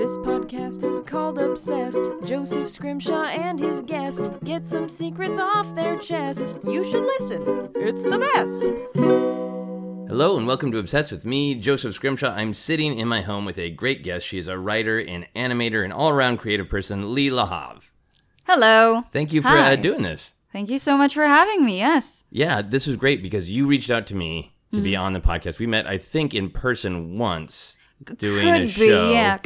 This podcast is called Obsessed. Joseph Scrimshaw and his guest get some secrets off their chest. You should listen, it's the best. Hello and welcome to Obsessed with me, Joseph Scrimshaw. I'm sitting in my home with a great guest. She is a writer and animator and all around creative person, Leigh Lahav. Hello. Thank you for uh, doing this. Thank you so much for having me. Yes. Yeah, this was great because you reached out to me to be Mm-hmm. on the podcast. We met, I think, in person once doing Could a be, show. yeah.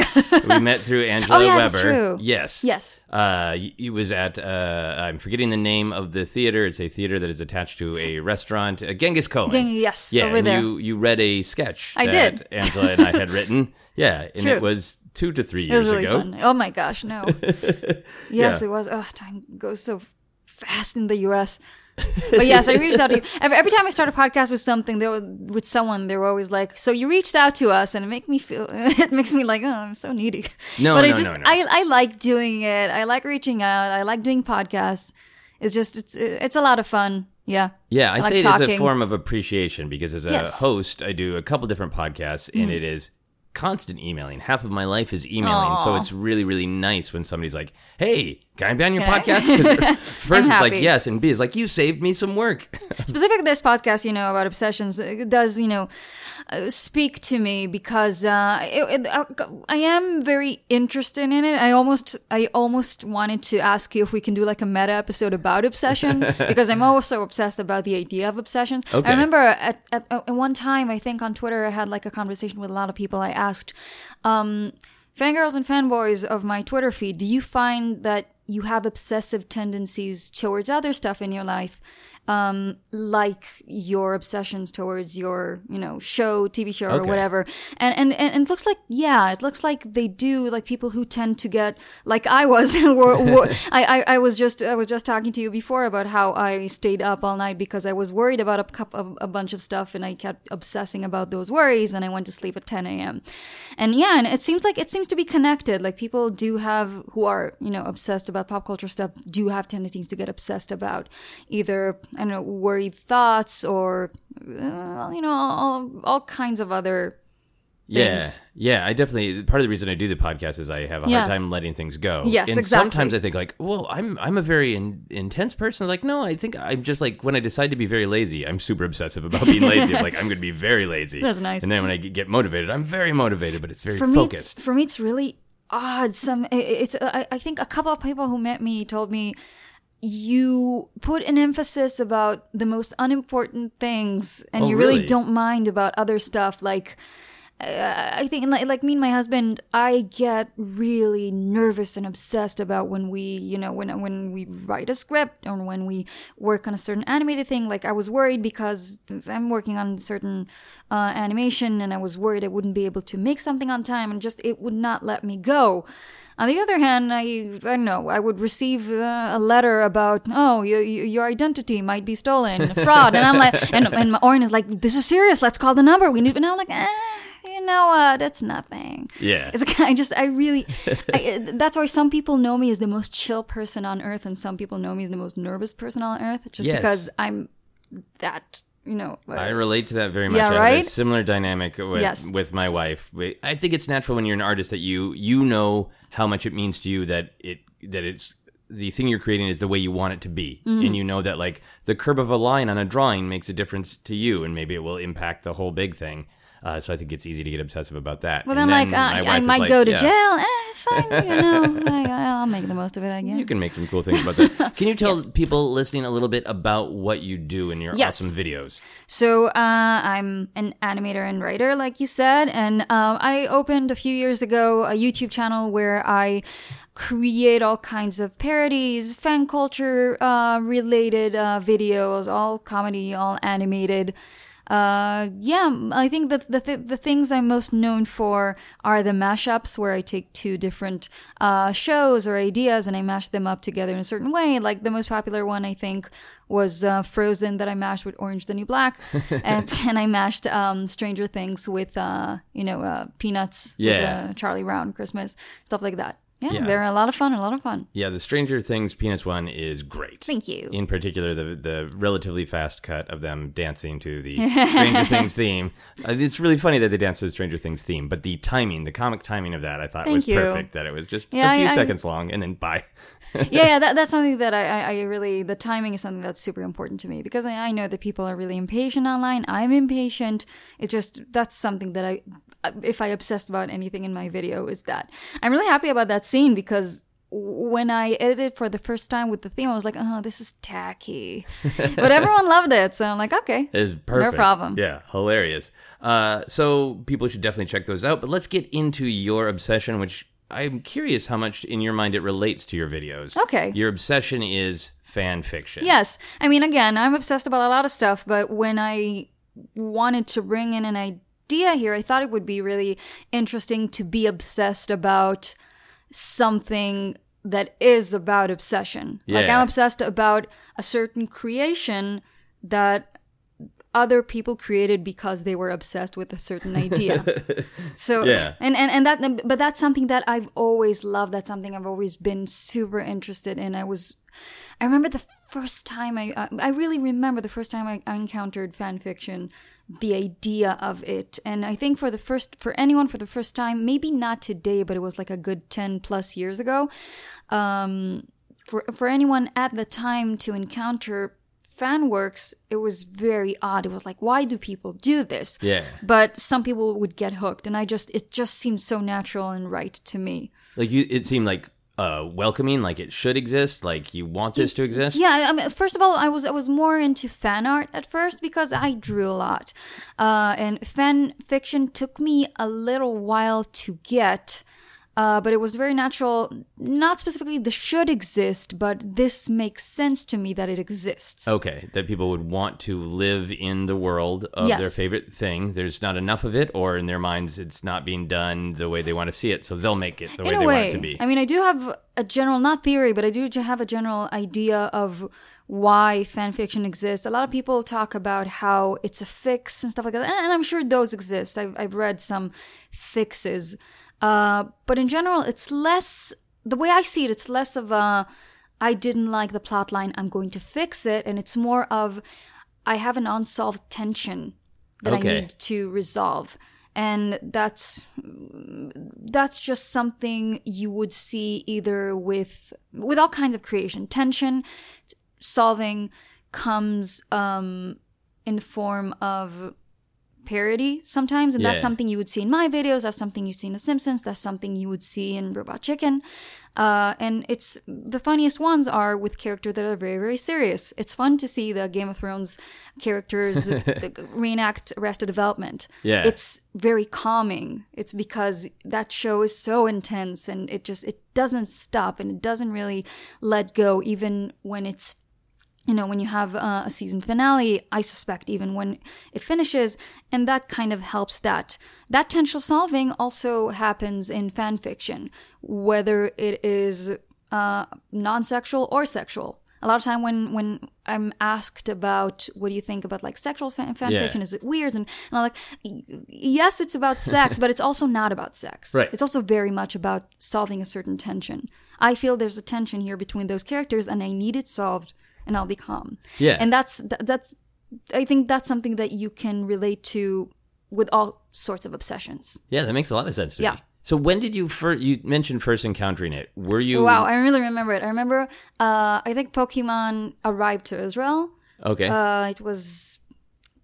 we met through Angela Oh, yeah, Weber. that's true. Yes. Yes. Uh, it was at, uh, I'm forgetting the name of the theater. It's a theater that is attached to a restaurant, uh, Genghis Cohen. Gang- yes, Yeah, over and there. you you read a sketch I that did. Angela and I had written. Yeah, and True. it was two to three years really ago. fun. Oh my gosh, no. yes, Yeah. it was. Oh, time goes so fast in the U.S. but yes, I reached out to you. Every, every time I start a podcast with something, they were, with someone, they were always like, "So you reached out to us," and it makes me feel. It makes me like, oh, I'm so needy. No, but no, I just, no, no. I, I like doing it. I like reaching out. I like doing podcasts. It's just, it's, it's a lot of fun. Yeah. Yeah, I, I like say it as a form of appreciation because as a Yes. host, I do a couple different podcasts, and mm-hmm. it is constant emailing. Half of my life is emailing, so it's really, really nice when somebody's like, "Hey, can I be on your Can podcast?" Because first it's like yes, and B is like, "You saved me some work." specifically this podcast you know about obsessions it does you know uh, speak to me because uh, it, it, uh, I am very interested in it. I almost, I almost wanted to ask you if we can do like a meta episode about obsession because I'm also obsessed about the idea of obsessions. Okay. I remember at, at, at one time, I think on Twitter, I had like a conversation with a lot of people. I asked, um, fangirls and fanboys of my Twitter feed, do you find that you have obsessive tendencies towards other stuff in your life? Um, like your obsessions towards your, you know, show, TV show, or whatever. And, and and and it looks like yeah, it looks like they do. Like people who tend to get like I was. were, were, I, I I was just I was just talking to you before about how I stayed up all night because I was worried about a cup of a bunch of stuff, and I kept obsessing about those worries, and I went to sleep at 10 a.m. And yeah, and it seems like it seems to be connected. Like people do have who are you know obsessed about pop culture stuff do have tendencies to get obsessed about either I don't know worried thoughts or uh, you know all, all kinds of other Yeah, things. yeah. I definitely part of the reason I do the podcast is I have a Yeah. hard time letting things go. Yes, and exactly. sometimes I think like, well, I'm I'm a very in, intense person. Like, no, I think I'm just like when I decide to be very lazy, I'm super obsessive about being lazy. I'm like, I'm going to be very lazy. That's nice. And then when I get motivated, I'm very motivated, but it's very for me, focused. it's, for me, it's really odd. Some it's I, I think a couple of people who met me told me you put an emphasis about the most unimportant things, and Oh, you really, really? don't mind about other stuff like. Uh, I think, like, like me and my husband, I get really nervous and obsessed about when we, you know, when when we write a script or when we work on a certain animated thing. Like, I was worried because I'm working on certain uh, animation, and I was worried I wouldn't be able to make something on time, and just it would not let me go. On the other hand, I I don't know. I would receive uh, a letter about oh your your identity might be stolen, fraud, and I'm like, and and Oren is like, this is serious. Let's call the number. We need. And I'm like, eh, you know what? It's nothing. Yeah. It's like, I just I really I, that's why some people know me as the most chill person on earth, and some people know me as the most nervous person on earth, just Yes. because I'm that you know. uh, I relate to that very much. Yeah, I have a right? similar dynamic with Yes. with my wife. I think it's natural when you're an artist that you you know how much it means to you that it that it's the thing you're creating is the way you want it to be, Mm-hmm. and you know that like the curve of a line on a drawing makes a difference to you, and maybe it will impact the whole big thing. Uh, so I think it's easy to get obsessive about that. well, And then, like uh, I might like, go to yeah, jail. Eh, fine, you know. like, I'll make the most of it. I guess. You can make some cool things about that. Can you tell people listening a little bit about what you do in your Yes. awesome videos? So uh, I'm an animator and writer, like you said, and um, I opened a few years ago a YouTube channel where I create all kinds of parodies, fan culture uh, related uh, videos, all comedy, all animated. Uh, yeah, I think that the th- the things I'm most known for are the mashups, where I take two different uh, shows or ideas and I mash them up together in a certain way. Like the most popular one, I think, was uh, Frozen that I mashed with Orange the New Black, and and I mashed um, Stranger Things with uh, you know uh, Peanuts, Yeah. with, uh, Charlie Brown Christmas stuff like that. Yeah, Yeah. they're a lot of fun. A lot of fun. Yeah, the Stranger Things Peanuts one is great. Thank you. In particular, the the relatively fast cut of them dancing to the Stranger Things theme. Uh, It's really funny that they danced to the Stranger Things theme, but the timing, the comic timing of that, I thought Thank was you. perfect. That it was just Yeah, a few I- I- seconds long, and then bye. yeah, yeah that, that's something that I, I, I really the timing is something that's super important to me because I, I know that people are really impatient online. I'm impatient. It just that's something that I if I obsessed about anything in my video is that I'm really happy about that scene because when I edited for the first time with the theme, I was like, oh, this is tacky. but everyone loved it, so I'm like, okay, is perfect. No problem. Yeah, hilarious. Uh, so people should definitely check those out. But let's get into your obsession, which I'm curious how much in your mind it relates to your videos. Okay. Your obsession is fan fiction. Yes. I mean, again, I'm obsessed about a lot of stuff, but when I wanted to bring in an idea here, I thought it would be really interesting to be obsessed about something that is about obsession. Like, Yeah. I'm obsessed about a certain creation that other people created because they were obsessed with a certain idea. so Yeah. and, and and that but that's something that I've always loved. That's something I've always been super interested in. I was I remember the first time I I really remember the first time I, I encountered fan fiction, the idea of it, and I think for the first for anyone for the first time, maybe not today, but it was like a good ten plus years ago. Um, for for anyone at the time to encounter fan works, it was very odd. It was like, why do people do this? Yeah. But some people would get hooked, and I just it just seemed so natural and right to me. Like you, it seemed like uh, welcoming, like it should exist, like you want this to exist. Yeah, I mean, first of all, I was I was more into fan art at first because I drew a lot, uh, and fan fiction took me a little while to get. Uh, but it was very natural, not specifically the should exist, but this makes sense to me that it exists. Okay, that people would want to live in the world of Yes. their favorite thing. There's not enough of it, or in their minds, it's not being done the way they want to see it, so they'll make it the way they a want it to be. I mean, I do have a general, not theory, but I do have a general idea of why fan fiction exists. A lot of people talk about how it's a fix and stuff like that, and and I'm sure those exist. I've, I've read some fixes, uh, but in general, it's less. The way I see it, it's less of a I didn't like the plot line, I'm going to fix it, and it's more of I have an unsolved tension that Okay. I need to resolve. And that's that's just something you would see either with with all kinds of creation tension solving comes um in form of parody sometimes and Yeah. that's something you would see in my videos that's something you see in the simpsons that's something you would see in robot chicken uh, and it's the funniest ones are with characters that are very very serious it's fun to see the game of thrones characters reenact arrested development Yeah. it's very calming it's because that show is so intense and it just it doesn't stop and it doesn't really let go even when it's you know when you have uh, a season finale i suspect even when it finishes and that kind of helps that. That tension solving also happens in fan fiction whether it is uh, non-sexual or sexual. A lot of time when when i'm asked about what do you think about like sexual fan, fan Yeah. fiction? Is it weird? And, and i'm like yes it's about sex but it's also not about sex. Right. it's also very much about solving a certain tension. I feel there's a tension here between those characters and i need it solved and I'll be calm. Yeah. And that's that's I think that's something that you can relate to with all sorts of obsessions. yeah, that makes a lot of sense to Yeah. me. So when did you first? You mentioned first encountering it. Were you? Wow, I really remember it. I remember uh I think Pokemon arrived to Israel. Okay. Uh it was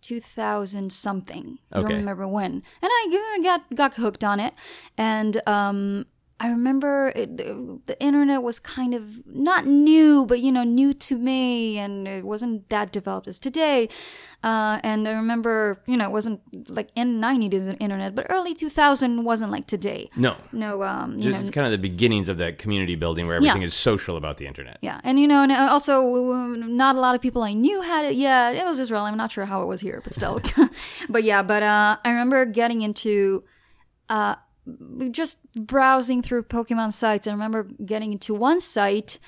2000 something. I Okay. don't remember when. And I got got hooked on it and um I remember it, the, the internet was kind of not new, but you know, new to me, and it wasn't that developed as today. Uh, and I remember, you know, it wasn't like in '90s internet, but early 2000 wasn't like today. no. No, um, you Just know, kind of the beginnings of that community building where everything Yeah. is social about the internet. yeah, and you know, and also uh, not a lot of people I knew had it yet. It was Israel. I'm not sure how it was here, but still. but yeah, but uh, I remember getting into uh, just browsing through Pokemon sites. I remember getting into one site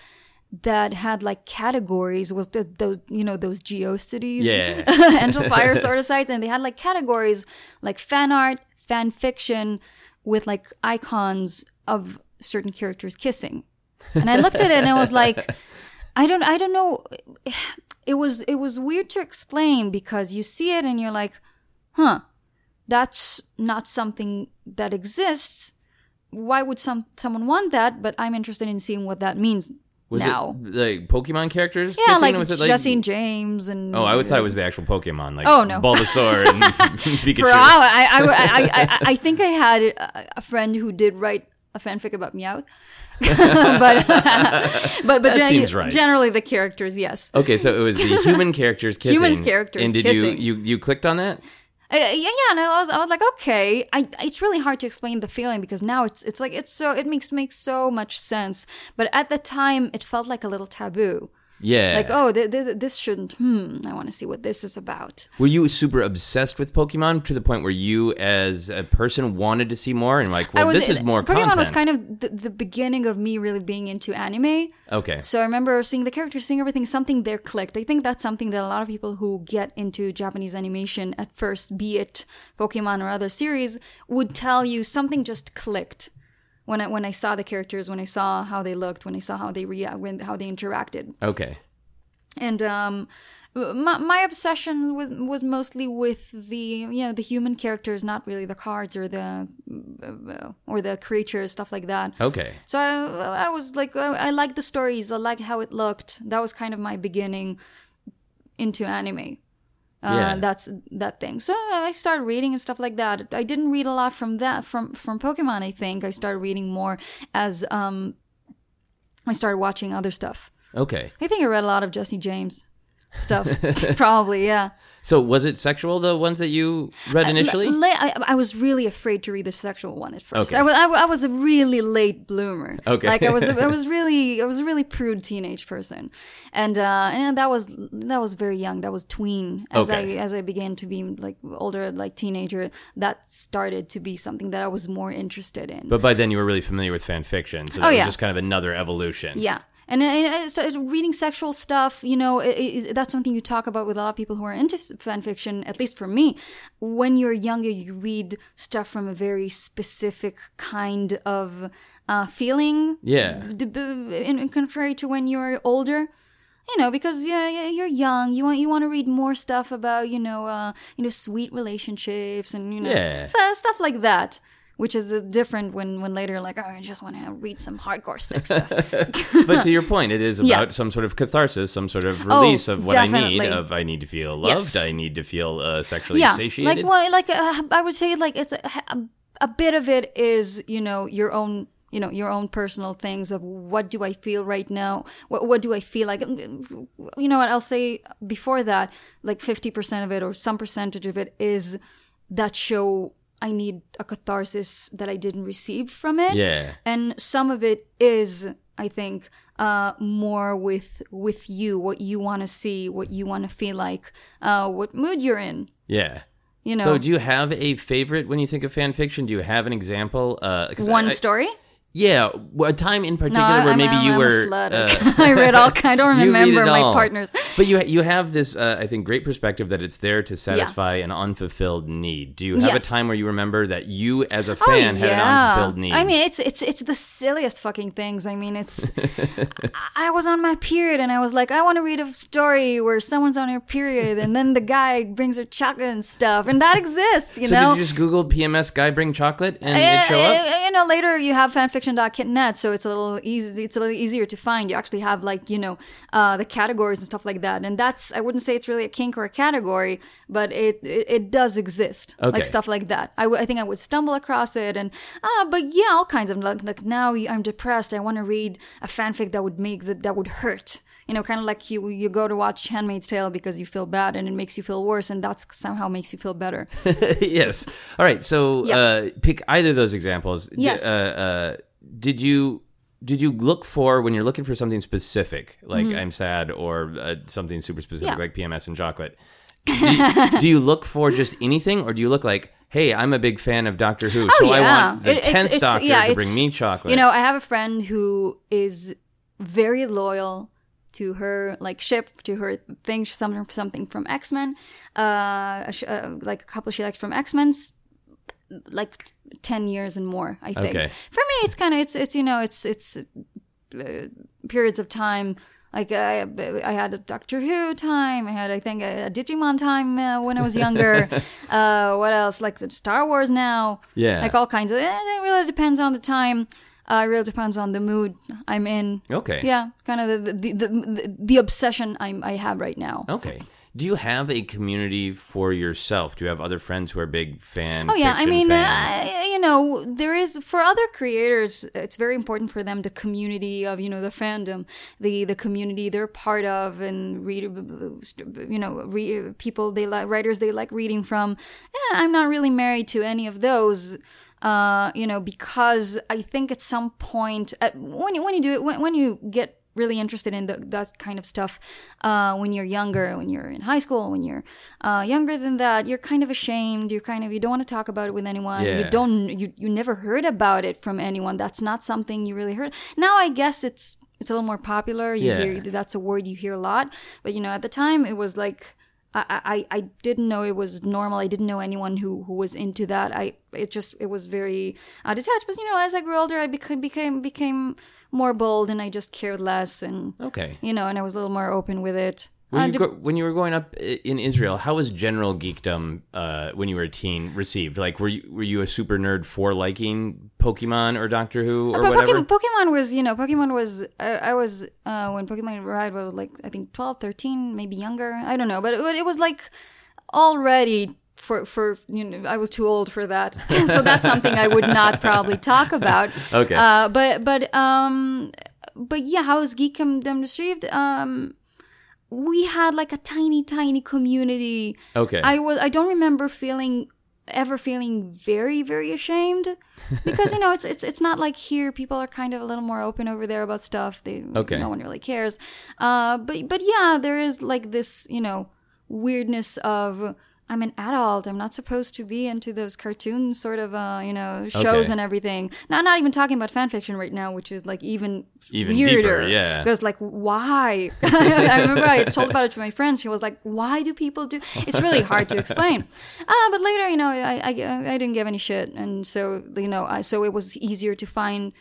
that had like categories was the, those you know those geocities Yeah. Angelfire sort of sites and they had like categories like fan art fan fiction with like icons of certain characters kissing, and I looked at it and I was like, I don't, I don't know. It was it was weird to explain because you see it and you're like, huh, that's not something that exists. Why would some someone want that? But I'm interested in seeing what that means Was now. it like Pokemon characters? yeah, like, Was it Jesse and James and Oh, I would thought it was the actual Pokemon, like Oh, no. Bulbasaur and Pikachu. Bro, I, I, I, I, I think I had a- friend who did write a fanfic about Meowth. but but but gen- right. generally the characters, yes. Okay, so it was the human characters kissing. Humans characters And did kissing. you you you clicked on that? Uh, yeah, yeah, and I was, I was like, okay. I, it's really hard to explain the feeling because now it's, it's like it's so, it makes makes so much sense. But at the time, it felt like a little taboo. Yeah. Like, oh, th- th- this shouldn't. Hmm, I want to see what this is about. Were you super obsessed with Pokemon to the point where you, as a person, wanted to see more and like, well, was, this is more Pokemon content? was kind of the, the beginning of me really being into anime. okay. So I remember seeing the characters, seeing everything, something there clicked. I think that's something that a lot of people who get into Japanese animation at first, be it Pokemon or other series, would tell you something just clicked when I when I saw the characters, when I saw how they looked, when I saw how they rea- when how they interacted, Okay. and um. My, my obsession was was mostly with the you know the human characters, not really the cards or the or the creatures, stuff like that. Okay. So I, I was like, I liked the stories. I liked how it looked. That was kind of my beginning into anime. Uh, Yeah. That's that thing. So I started reading and stuff like that. I didn't read a lot from that from from Pokemon. I think I started reading more as um, I started watching other stuff. Okay. I think I read a lot of Jesse James stuff. Probably, yeah. So was it sexual, the ones that you read initially? L- la- I, I was really afraid to read the sexual one at first. Okay. I was I, I was a really late bloomer. Okay. like I was I was really I was a really prude teenage person, and uh, and that was that was very young. That was tween. As Okay. I as I began to be like older, like teenager, that started to be something that I was more interested in. but by then you were really familiar with fan fiction, so that Oh, was yeah. just kind of another evolution. Yeah. And, and I started reading sexual stuff, you know, i i that's something you talk about with a lot of people who are into fan fiction, at least for me. When you're younger, you read stuff from a very specific kind of uh, feeling. Yeah. In, in contrary to when you're older. You know, because yeah, yeah, you're young. You want you want to read more stuff about you know, uh, you know, sweet relationships and you know, Yeah. stuff like that. Which is different when when later like oh, I just want to read some hardcore sex stuff. but to your point, it is about Yeah. Oh, some sort of catharsis, some sort of release of what I need. Of I need to feel loved. Yes. I need to feel uh, sexually yeah, satiated. like well, like uh, I would say like it's a, a, a bit of it is you know your own you know your own personal things of what do I feel right now? What what do I feel like? You know what I'll say before that, like fifty percent of it or some percentage of it is that show. I need a catharsis that I didn't receive from it. yeah. and some of it is i think uh more with with you what you want to see what you want to feel like uh what mood you're in Yeah. you know So, do you have a favorite when you think of fan fiction? Do you have an example? Uh, one I- story Yeah, a time in no particular I, where I'm, maybe I'm, you were. uh, i read all i don't remember my all. partners But you you have this, uh, I think, great perspective that it's there to satisfy an unfulfilled need. Do you have Yes. a time where you remember that you, as a Oh, fan, had an unfulfilled need? I mean, it's it's it's the silliest fucking things. I mean, it's. I I was on my period and I was like, I want to read a story where someone's on her period and then the guy brings her chocolate and stuff, and that exists, you so know. did you just Google PMS guy bring chocolate and Uh, it show up? uh, you know, later you have fanfiction.kitnet, so it's a little easy. It's a little easier to find. You actually have like you know uh, the categories and stuff like that, and that's I wouldn't say it's really a kink or a category, but it it, it does exist, Okay. like stuff like that. I, w- I think I would stumble across it, and uh, but yeah, all kinds of like, like now I'm depressed. I want to read a fanfic that would make that that would hurt. You know, kind of like you you go to watch *Handmaid's Tale* because you feel bad, and it makes you feel worse, and that somehow makes you feel better. yes. All right. So Yeah. uh, pick either of those examples. Yes. Uh, uh, did you did you look for when you're looking for something specific, like I'm sad, or uh, something super specific, Mm-hmm. Yeah. like PMS and chocolate? Do you, do you look for just anything, or do you look like, hey, I'm a big fan of Doctor Who, so I want the Oh, It- tenth Doctor yeah, to bring me chocolate? You know, I have a friend who is very loyal to her like ship to her thing something something from X Men, uh, sh- uh, like a couple she likes from X Men's. like 10 years and more i think Okay. for me it's kind of it's it's you know it's it's uh, periods of time like I, I had a Doctor Who time. I had, I think, a, Digimon time uh, when I was younger. uh, what else? Like Star Wars now. Yeah. Like all kinds of. eh, It really depends on the time. Uh, it really depends on the mood I'm in. Okay. Yeah, kind of the the the, the, the obsession I'm I have right now. Okay. Do you have a community for yourself? Do you have other friends who are big fan? Oh yeah, I mean, uh, you know, there is for other creators, it's very important for them the community of you know the fandom, the the community they're part of, and read, you know, re, people they like, writers they like reading from. Yeah, I'm not really married to any of those. Uh, you know, because I think at some point, uh, when you when you do it, when, when you get really interested in the, that kind of stuff uh, when you're younger, when you're in high school, when you're uh, younger than that, you're kind of ashamed. You're kind of you don't want to talk about it with anyone. Yeah. You don't you you never heard about it from anyone. That's not something you really heard. Now I guess it's it's a little more popular. You Yeah. hear that's a word you hear a lot. But you know, at the time it was like. I, I, I didn't know it was normal. I didn't know anyone who, who was into that. I it just it was very uh, detached. But you know, as I grew older, I became became became more bold, and I just cared less, and okay. you know, and I was a little more open with it. When Uh, you, de- when you were growing up in Israel, how was general geekdom uh, when you were a teen received? Like, were you were you a super nerd for liking Pokemon or Doctor Who or but whatever? Pokemon, Pokemon was, you know, Pokemon was, I, I was, uh, when Pokemon arrived, I was like, I think 12, 13, maybe younger. I don't know. But it, it was like already for, for, you know, I was too old for that. so that's something I would not probably talk about. Okay. Uh, but, but, um, but yeah, how is geekdom received? Um, we had like a tiny, tiny community. okay. I was I don't remember feeling ever feeling very very ashamed because you know it's it's it's not like here people are kind of a little more open over there about stuff they Okay. no one really cares uh but but yeah there is like this you know weirdness of I'm an adult. I'm not supposed to be into those cartoon sort of, uh, you know, shows Okay. and everything. Now, I'm not even talking about fan fiction right now, which is like even Even weirder. deeper, yeah. Because like, why? I remember I told about it to my friends. She was like, "Why do people do?" It's really hard to explain. Uh, but later, you know, I, I I didn't give any shit, and so you know, I, so it was easier to find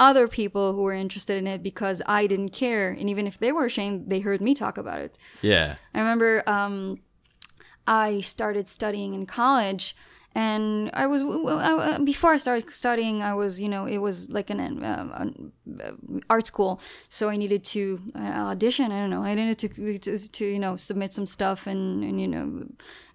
other people who were interested in it because I didn't care, and even if they were ashamed, they heard me talk about it. yeah. I remember um, I started studying in college, and I was I- before I started studying, I was you know it was like an, um, an uh, art school, so I needed to uh, audition. I don't know, I needed to to, to you know submit some stuff, and and you know.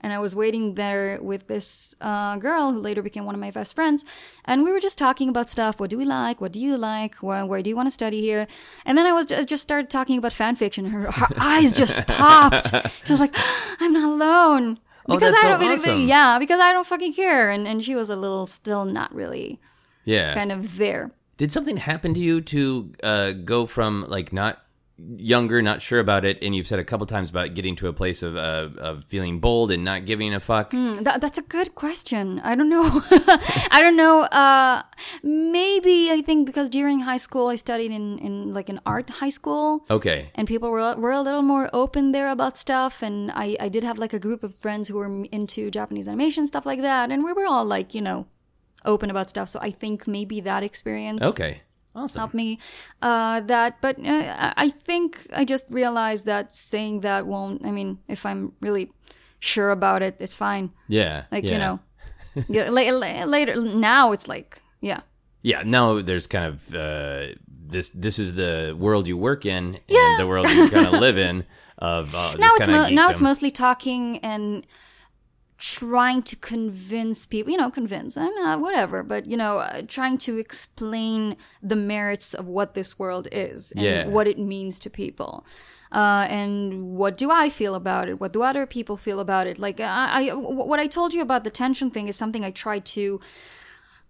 And I was waiting there with this uh, girl who later became one of my best friends. And we were just talking about stuff. What do we like? What do you like? Where, where do you want to study here? And then I was just, just started talking about fan fiction. Her, her eyes just popped. She was like, I'm not alone. Oh, that's I don't really, awesome. yeah, because I don't fucking care. And and she was a little still not really Yeah. kind of there. Did something happen to you to uh, go from like not younger, not sure about it, and you've said a couple times about getting to a place of, uh, of feeling bold and not giving a fuck? Mm, That, that's a good question. I don't know. I don't know. Uh, maybe I think because during high school I studied in, in like an art high school. Okay. And people were, were a little more open there about stuff. And I, I did have like a group of friends who were into Japanese animation, stuff like that. And we were all like, you know, open about stuff. So I think maybe that experience Okay. Awesome. helped me uh, that but uh, I- think i just realized that saying that won't i mean if i'm really sure about it it's fine Yeah. like yeah. you know yeah, la- la- later now it's like yeah Yeah. Now there's kind of uh, this. This is the world you work in, Yeah. and the world you kind of live in. Of uh, now it's mo- now it's mostly talking and trying to convince people you know convince and uh, whatever but you know uh, trying to explain the merits of what this world is and Yeah. what it means to people uh, and what do I feel about it? What do other people feel about it? Like I, I, what I told you about the tension thing is something I tried to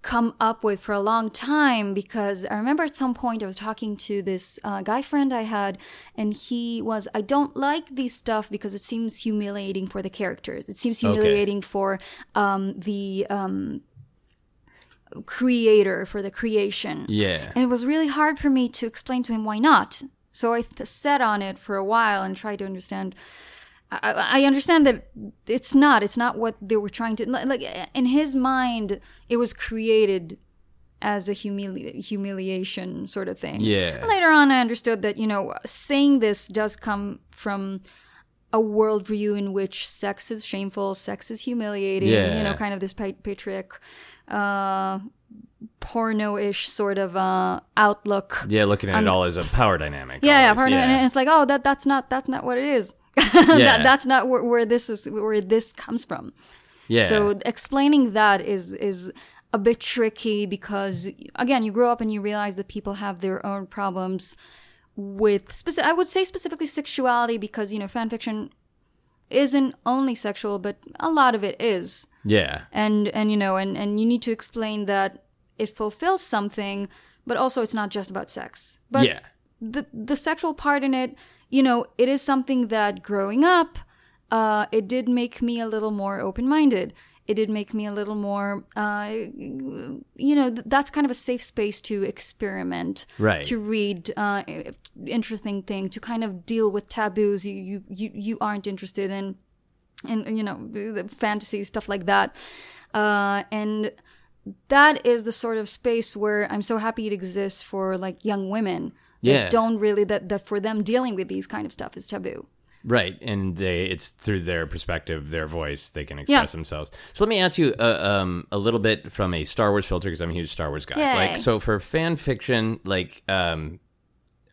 come up with for a long time because I remember at some point I was talking to this uh, guy friend I had, and he was, I don't like these stuff because it seems humiliating for the characters. It seems humiliating for um, the um, creator, for the creation. Yeah. And it was really hard for me to explain to him why not. So I th- sat on it for a while and tried to understand. I, I understand that it's not. It's not what they were trying to like. In his mind, it was created as a humili- humiliation sort of thing. Yeah. Later on, I understood that you know saying this does come from a worldview in which sex is shameful, sex is humiliating. Yeah. You know, kind of this pa- patriarch, uh, porno-ish sort of uh, outlook. Yeah, looking at it all as a power dynamic. Yeah, yeah, always, partner, and it's like, oh, that that's not that's not what it is. that, that's not where, where this is where this comes from. yeah. So explaining that is is a bit tricky because again, you grow up and you realize that people have their own problems with specific. I would say specifically sexuality because you know fan fiction isn't only sexual, but a lot of it is yeah. and and you know and and you need to explain that it fulfills something but also it's not just about sex but yeah. the the sexual part in it you know it is something that growing up uh it did make me a little more open-minded. It did make me a little more uh you know th- that's kind of a safe space to experiment Right. to read uh interesting thing to kind of deal with taboos you you you, you aren't interested in and you know the fantasy stuff like that. Uh, and that is the sort of space where i'm so happy it exists for like young women Yeah. don't really that that for them dealing with these kind of stuff is taboo Right, and they it's through their perspective, their voice, they can express Yeah. themselves. So let me ask you uh, um, a little bit from a Star Wars filter because I'm a huge Star Wars guy. Yay. Like, so for fan fiction, like, um,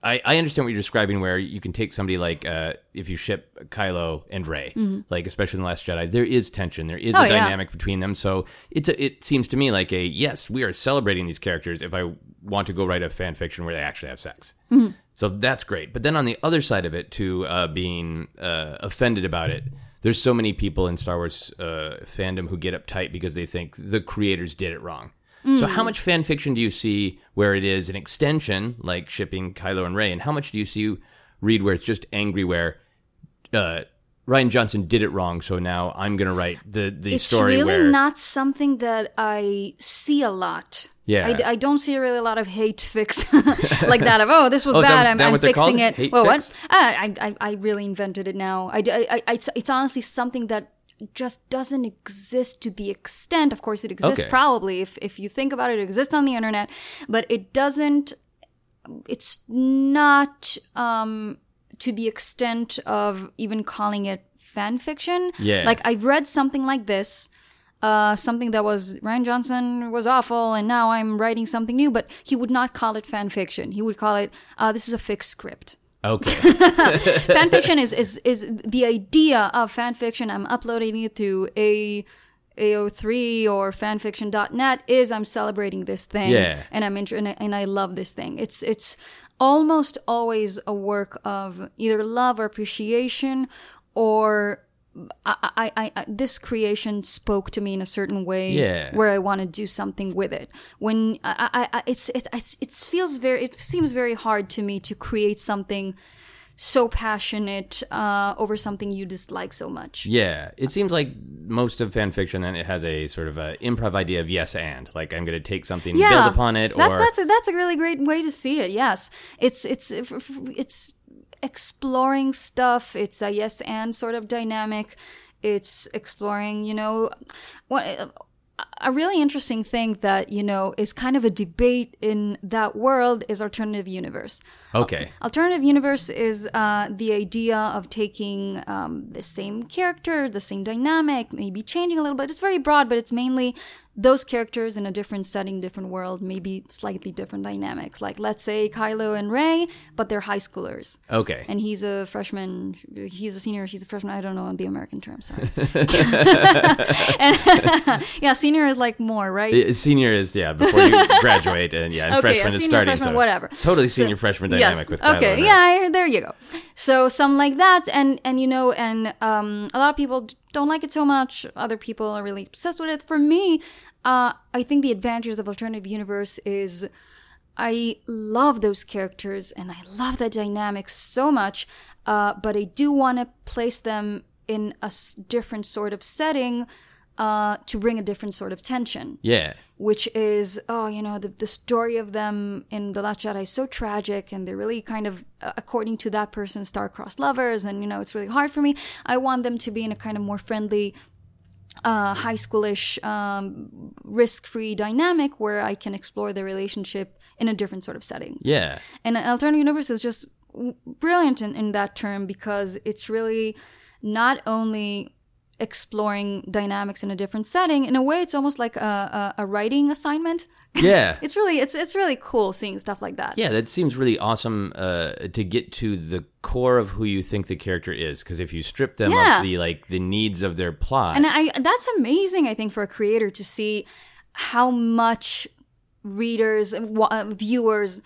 I, I understand what you're describing, where you can take somebody like uh, if you ship Kylo and Rey, like especially in the Last Jedi, there is tension, there is Mm-hmm. Oh, a yeah. dynamic between them. So it's a, it seems to me like a yes, we are celebrating these characters. If I want to go write a fan fiction where they actually have sex. Mm-hmm. So that's great. But then on the other side of it, to uh, being uh, offended about it, there's so many people in Star Wars uh, fandom who get uptight because they think the creators did it wrong. So how much fan fiction do you see where it is an extension, like shipping Kylo and Rey, and how much do you see read where it's just angry where uh, Rian Johnson did it wrong, so now I'm going to write the the it's story really where not something that i see a lot. Yeah. I, I don't see really a lot of hate fix like that of oh this was Oh, is that- bad. I'm, that I'm fixing it. Hate well fix? what I, I I really invented it now. I, I, I- it's, it's honestly something that just doesn't exist to the extent of course it exists Okay. probably if if you think about it it exists on the internet but it doesn't it's not um to the extent of even calling it fan fiction Yeah. like i've read something like this uh, something that was Rian Johnson was awful, and now I'm writing something new. But he would not call it fan fiction. He would call it uh, this is a fixed script. Okay, fan fiction is, is is the idea of fan fiction. I'm uploading it to a AO3 or fanfiction.net is I'm celebrating this thing Yeah. and I'm inter- and, I, and I love this thing. It's it's almost always a work of either love or appreciation or I, I, I, this creation spoke to me in a certain way Yeah. where I want to do something with it. When I, I, I it's, it's it's it feels very it seems very hard to me to create something so passionate uh, over something you dislike so much. Yeah, it seems like most of fan fiction then it has a sort of a improv idea of yes and like I'm going to take something and build upon it or That's that's a, that's a really great way to see it. Yes, it's it's it's exploring stuff. It's a yes and sort of dynamic. It's exploring, you know, what a really interesting thing that you know is kind of a debate in that world is alternative universe. okay. Alternative universe is uh, the idea of taking um, the same character, the same dynamic, maybe changing a little bit. It's very broad, but it's mainly those characters in a different setting, different world, maybe slightly different dynamics. Like, let's say Kylo and Rey, but they're high schoolers. Okay. And he's a freshman, he's a senior, she's a freshman. I don't know the American term, sorry. And- yeah, senior is like more, right? Uh, Senior is yeah before you graduate and yeah and Okay, freshman yeah, is starting freshman, so whatever. totally senior freshman dynamic yes. with Kylo okay yeah there you go so something like that and and you know and um a lot of people don't like it so much other people are really obsessed with it for me uh i think the advantages of alternative universe is i love those characters and i love that dynamic so much uh but i do want to place them in a different sort of setting uh, to bring a different sort of tension Yeah. which is oh you know the, the story of them in the last jedi is so tragic and they're really kind of uh, according to that person star-crossed lovers and you know it's really hard for me i want them to be in a kind of more friendly uh, high schoolish um, risk-free dynamic where i can explore their relationship in a different sort of setting Yeah. and an alternate universe is just brilliant in, in that term because it's really not only exploring dynamics in a different setting in a way it's almost like a, a, a writing assignment Yeah. it's really it's it's really cool seeing stuff like that Yeah, that seems really awesome uh, to get to the core of who you think the character is. Because if you strip them Yeah. of the like the needs of their plot, and i that's amazing i think for a creator to see how much readers wa- uh, viewers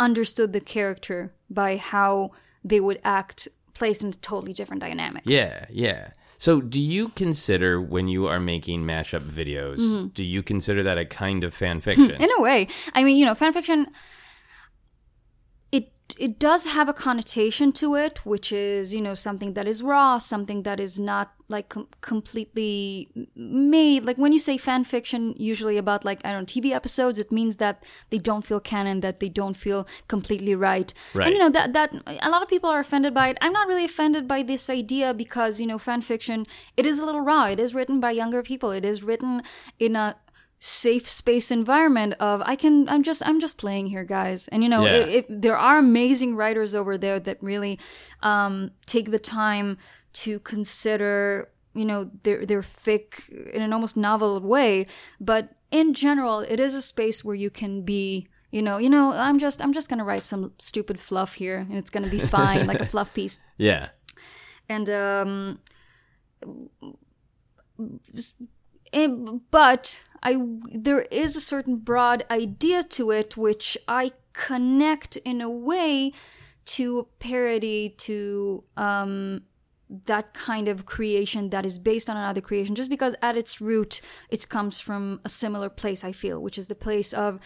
understood the character by how they would act placed in a totally different dynamic yeah, yeah. So, do you consider when you are making mashup videos, do you consider that a kind of fan fiction? Mm-hmm. in a way i mean you know fan fiction it it does have a connotation to it which is you know something that is raw something that is not like com- completely made like when you say fan fiction usually about like i don't know tv episodes it means that they don't feel canon that they don't feel completely right, Right. and you know that that a lot of people are offended by it. I'm not really offended by this idea because you know fan fiction it is a little raw. It is written by younger people. It is written in a safe space environment of I can I'm just I'm just playing here guys. And you know Yeah. there are amazing writers over there that really um, take the time to consider you know their their fic in an almost novel way. But in general it is a space where you can be you know you know I'm just I'm just gonna write some stupid fluff here and it's gonna be fine like a fluff piece. Yeah, and um and, but I there is a certain broad idea to it which I connect in a way to parody to um that kind of creation that is based on another creation. Just because at its root it comes from a similar place I feel which is the place of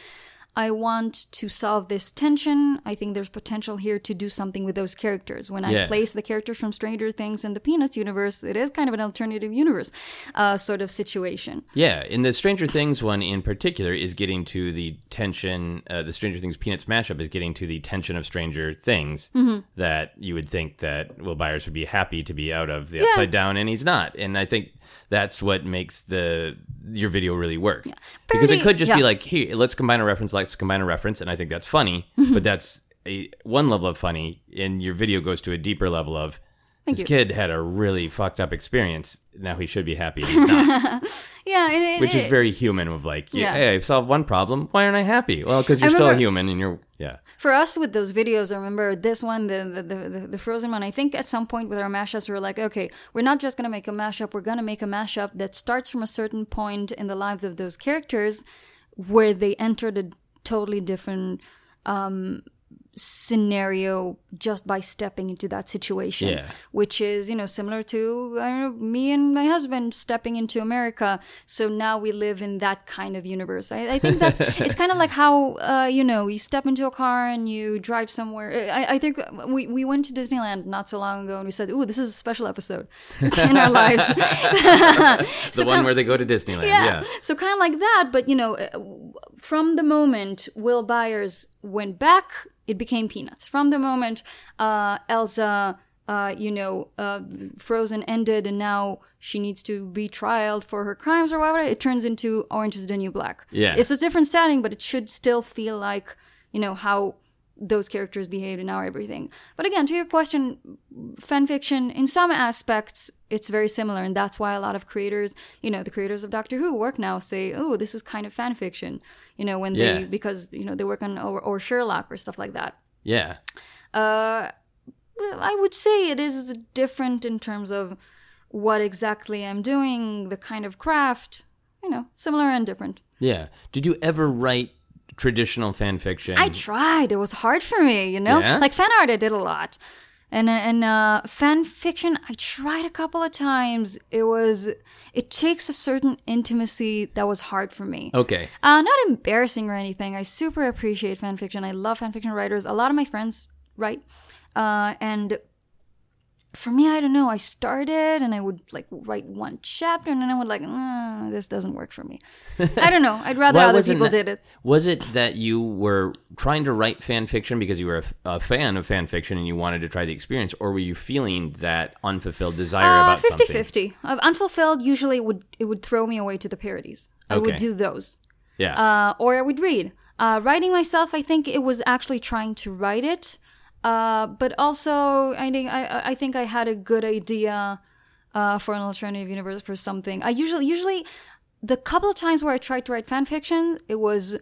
I want to solve this tension. I think there's potential here to do something with those characters. When I place the characters from Stranger Things in the Peanuts universe, it is kind of an alternative universe uh, sort of situation. yeah. In the Stranger Things one in particular is getting to the tension. Uh, the Stranger Things Peanuts mashup is getting to the tension of Stranger Things Mm-hmm. that you would think that Will Byers would be happy to be out of the upside down, and he's not. And I think that's what makes the your video really work because it could just be like, hey, let's combine a reference, let's combine a reference, and I think that's funny. Mm-hmm. But that's a one level of funny, and your video goes to a deeper level of. This you. kid had a really fucked up experience. Now he should be happy. He's not. Yeah, and it, which is very human of like yeah, hey i've solved one problem why aren't i happy well because you're I still a human and you're yeah for us with those videos. I remember this one, the the, the the the Frozen one. I think at some point with our mashups, we were like, okay, we're not just gonna make a mashup. We're gonna make a mashup that starts from a certain point in the lives of those characters, where they entered a totally different um, scenario just by stepping into that situation. Yeah. Which is, you know, similar to I don't know, me and my husband stepping into America. So now we live in that kind of universe. I, I think that's it's kind of like how uh, you know you step into a car and you drive somewhere. I, I think we, we went to Disneyland not so long ago and we said, "Ooh, this is a special episode in our lives." the one where they go to disneyland yeah, So kind of like that, but you know, uh, from the moment Will Byers went back, it became Peanuts. From the moment uh, Elsa, uh, you know, uh, Frozen ended, and now she needs to be trialed for her crimes or whatever, it turns into Orange is the New Black. Yeah. it's a different setting, but it should still feel like you know how those characters behaved and now everything. But again, to your question, fan fiction in some aspects it's very similar, and that's why a lot of creators, you know, the creators of Doctor Who work now say, "Oh, this is kind of fan fiction," you know, when Yeah. they because you know they work on or, or Sherlock or stuff like that. yeah Uh, I would say it is different in terms of what exactly I'm doing, the kind of craft, you know, similar and different. yeah did you ever write traditional fan fiction I tried. It was hard for me, you know. Yeah? Like fan art, I did a lot, and and uh, fan fiction, I tried a couple of times. It was it takes a certain intimacy that was hard for me. okay Uh, not embarrassing or anything. I super appreciate fan fiction. I love fan fiction writers. A lot of my friends write, uh, and for me, I don't know. I started and I would like write one chapter and then I would like, "Mm, this doesn't work for me. I don't know. I'd rather other people that- did it. Was it that you were trying to write fan fiction because you were a fan of fan fiction and you wanted to try the experience, or were you feeling that unfulfilled desire Uh, about 50 something? 50. Uh, unfulfilled, usually it would, it would throw me away to the parodies. I would do those. Yeah. uh, or I would read. Uh, writing myself, I think it was actually trying to write it, uh, but also I think I, I think I had a good idea uh, for an alternative universe for something. I usually usually the couple of times where I tried to write fan fiction, it was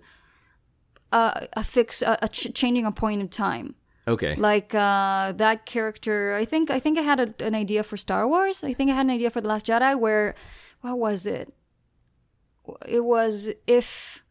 uh, a fix, a, a ch- changing a point in time. okay. Like uh, that character, I think I think I had a, an idea for Star Wars. I think I had an idea for the Last Jedi. Where, what was it? It was if.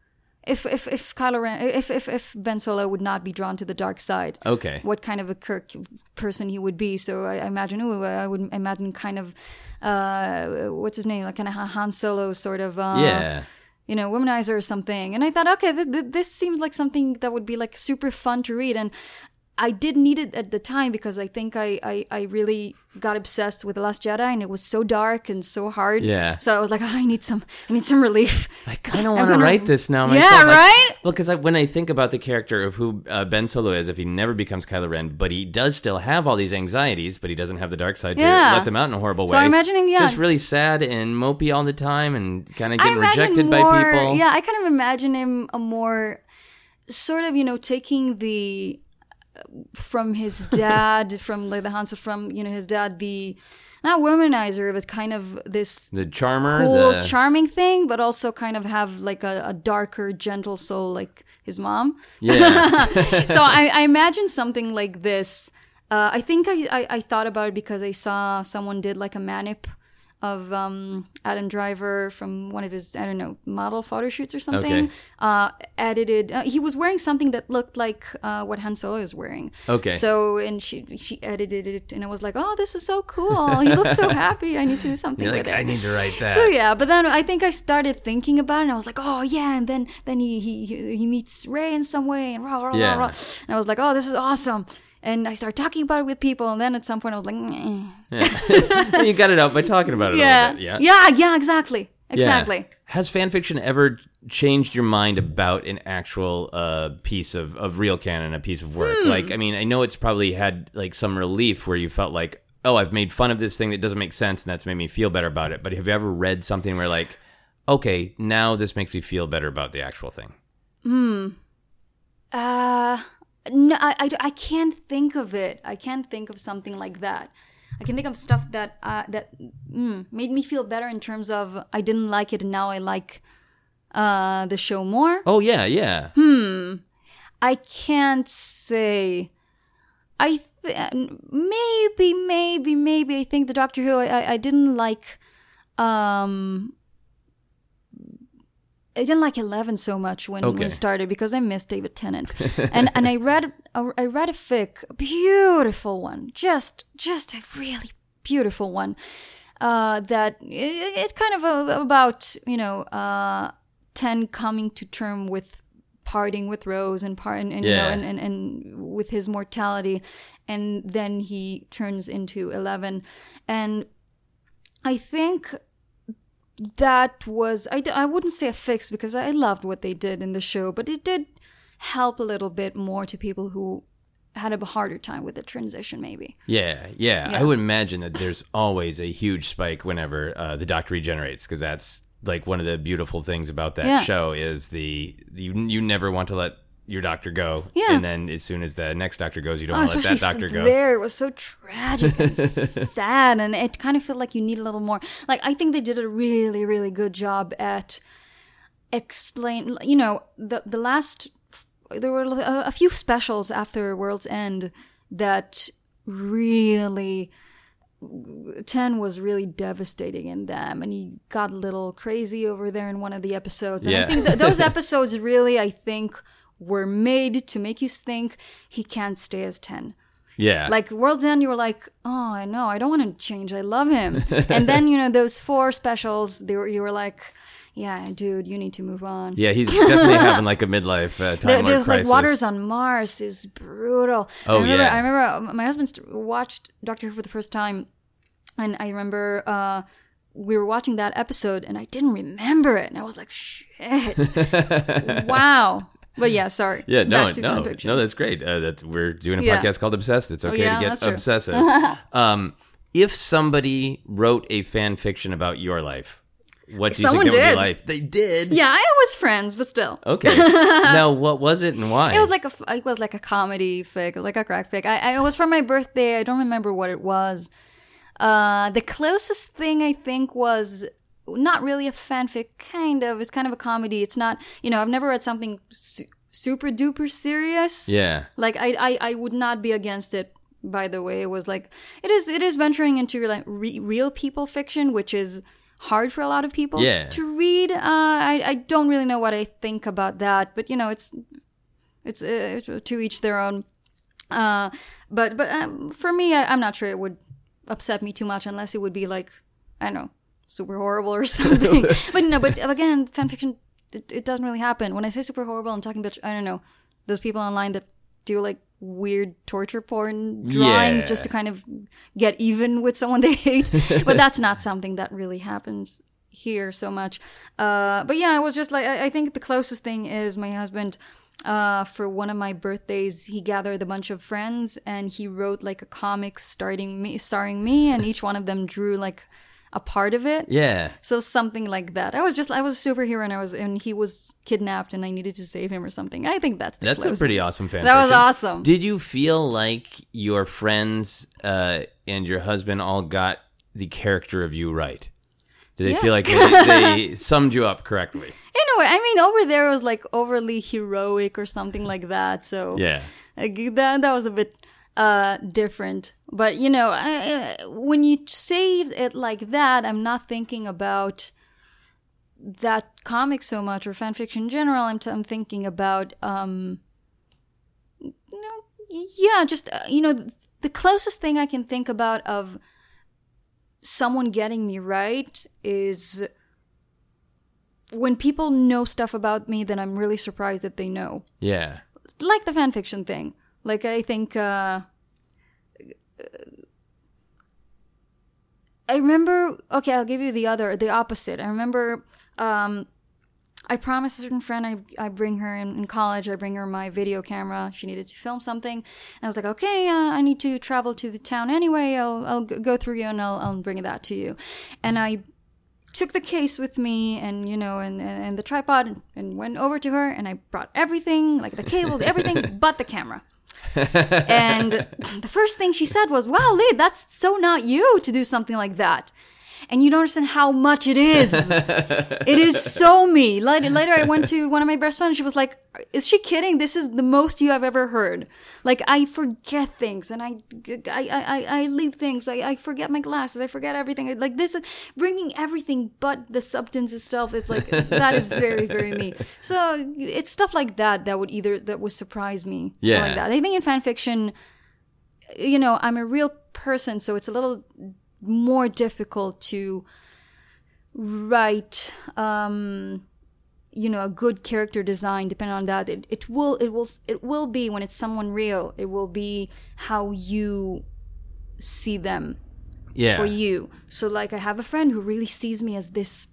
If, if if Kylo Ren if, if if Ben Solo would not be drawn to the dark side, okay. what kind of a Kirk person he would be. So I, I imagine, ooh, I would imagine kind of, uh, what's his name, like kind of Han Solo sort of, uh, yeah. you know, womanizer or something. And I thought, okay, th- th- this seems like something that would be like super fun to read. And I did need it at the time because I think I, I, I really got obsessed with The Last Jedi and it was so dark and so hard. Yeah. So I was like, oh, I need some, I need some relief. I kind of want to write this now Yeah, myself. I- right? well, because when I think about the character of who uh, Ben Solo is, if he never becomes Kylo Ren, but he does still have all these anxieties, but he doesn't have the dark side Yeah. to let them out in a horrible So way. I'm imagining, yeah. just really sad and mopey all the time, and kind of getting rejected more, by people. Yeah, I kind of imagine him a more sort of, you know, taking the from his dad, from like the Hansa, from you know his dad, the not womanizer, but kind of this The charmer, cool, the charming thing, but also kind of have like a, a darker, gentle soul like his mom. yeah, so I, I imagine something like this. Uh, I think I, I, I thought about it because I saw someone did like a manip of um, Adam Driver from one of his I don't know model photo shoots or something. Okay. Uh, edited. Uh, he was wearing something that looked like uh, what Han Solo is wearing. Okay. So and she she edited it and I was like, oh, this is so cool. He looks so happy. I need to do something you're with like, it. I need to write that. So yeah, but then I think I started thinking about it, and I was like, oh yeah, and then then he he he meets Rey in some way, and rah rah Yeah. rah rah, and I was like, oh, this is awesome. And I started talking about it with people, and then at some point I was like, "Meh." you got it out by talking about it yeah. Yeah. yeah, yeah, exactly, Yeah. exactly. Has fan fiction ever changed your mind about an actual uh, piece of, of real canon, a piece of work? Hmm. Like, I mean, I know it's probably had like some relief where you felt like, oh, I've made fun of this thing that doesn't make sense, and that's made me feel better about it. But have you ever read something where like, okay, now this makes me feel better about the actual thing? Hmm. Uh, no, I, I, I can't think of it. I can't think of something like that. I can think of stuff that uh, that mm, made me feel better in terms of I didn't like it and now I like uh, the show more. Oh yeah, yeah. Hmm. I can't say. I th- maybe, maybe, maybe. I think the Doctor Who. I, I, I didn't like. Um. I didn't like Eleven so much when, when Okay. it started because I missed David Tennant, and and I read a, I read a fic, a beautiful one, just just a really beautiful one, uh, that it, it kind of uh, about you know uh, Ten coming to term with parting with Rose and part and, and you know and, and, and with his mortality, and then he turns into Eleven, and I think that was I, I wouldn't say a fix because I loved what they did in the show, but it did help a little bit more to people who had a harder time with the transition, maybe. Yeah, yeah, Yeah. I would imagine that there's always a huge spike whenever uh, the Doctor regenerates, because that's like one of the beautiful things about that Yeah. show is the you you never want to let your doctor go, Yeah. and then as soon as the next doctor goes, you don't Oh, want to let that doctor go. there, it was so tragic and sad, and it kind of felt like you need a little more. Like I think they did a really, really good job at explain. You know, the the last there were a, a few specials after World's End that really. Ten was really devastating in them, and he got a little crazy over there in one of the episodes. And I think th- those episodes really, I think, were made to make you think he can't stay as Ten. Yeah, Like World's End, you were like, oh, I know, I don't want to change. I love him. and then you know those four specials, they were, you were like, yeah, dude, you need to move on. Yeah, he's definitely having like a midlife uh, time There- There's like. Waters on Mars is brutal. Oh, I remember, yeah. I remember uh, my husband watched Doctor Who for the first time, and I remember uh, we were watching that episode, and I didn't remember it, and I was like, shit, wow. But yeah, sorry. Yeah, no, no, no. That's great. Uh, that's we're doing a Yeah. podcast called Obsessed. It's okay yeah, to get obsessive. um, if somebody wrote a fan fiction about your life, what do you Someone think that would did. be like? They did. Yeah, I was friends, but still. Okay. now, what was it and why? It was like a it was like a comedy fic, like a crack fic. I, I it was for my birthday. I don't remember what it was. Uh, the closest thing I think was not really a fanfic, kind of. It's kind of a comedy. It's not, you know, I've never read something su- super duper serious. yeah. Like I, I, I would not be against it. By the way, it was like it is. It is venturing into like re- real people fiction, which is hard for a lot of people Yeah. to read. Uh, I, I don't really know what I think about that, but you know, it's it's uh, to each their own. Uh, but but um, for me, I, I'm not sure it would upset me too much unless it would be like I don't know, super horrible or something. but no, but again, fan fiction it, it doesn't really happen. When I say super horrible, I'm talking about I don't know those people online that do like weird torture porn drawings Yeah. just to kind of get even with someone they hate. but that's not something that really happens here so much. Uh, but yeah, I was just like, I, I think the closest thing is my husband. Uh, for one of my birthdays, he gathered a bunch of friends and he wrote like a comic starting me, starring me, and each one of them drew like a part of it. Yeah. So something like that. I was just I was a superhero and I was and he was kidnapped and I needed to save him or something. I think that's the That's a pretty awesome fan That was awesome. Did you feel like your friends uh, and your husband all got the character of you right? Did they Yeah. feel like they, they summed you up correctly? In a way, I mean, over there it was like overly heroic or something like that. So Yeah. like, that that was a bit uh different. But you know, I, I- when you say it like that, I'm not thinking about that comic so much or fan fiction in general. I'm, t- I'm thinking about um, you know, yeah, just uh, you know, the closest thing I can think about of someone getting me right is when people know stuff about me that I'm really surprised that they know Yeah. like the fan fiction thing. Like I think uh I remember okay, I'll give you the other the opposite. I remember um I promised a certain friend I, I bring her in, in college, I bring her my video camera. She needed to film something. And I was like, okay, uh, I need to travel to the town anyway. I'll, I'll go through you and I'll, I'll bring that to you. And I took the case with me and you know and, and, and the tripod and, and went over to her and i brought everything like the cable everything but the camera and the first thing she said was wow Leigh that's so not you to do something like that and you don't understand how much it is. It is so me. Later, later i went to one of my best friends. She was like is she kidding? This is the most you have ever heard. Like i forget things and i i i, I leave things. I, I forget my glasses. I forget everything. Like this is bringing everything but the substance itself is like that is very very me. So it's stuff like that that would either that would surprise me. Yeah. like that. I think in fan fiction you know i'm a real person so it's a little more difficult to write um you know a good character design depending on that it, it will it will it will be when it's someone real it will be how you see them Yeah. for you so like i have a friend who really sees me as this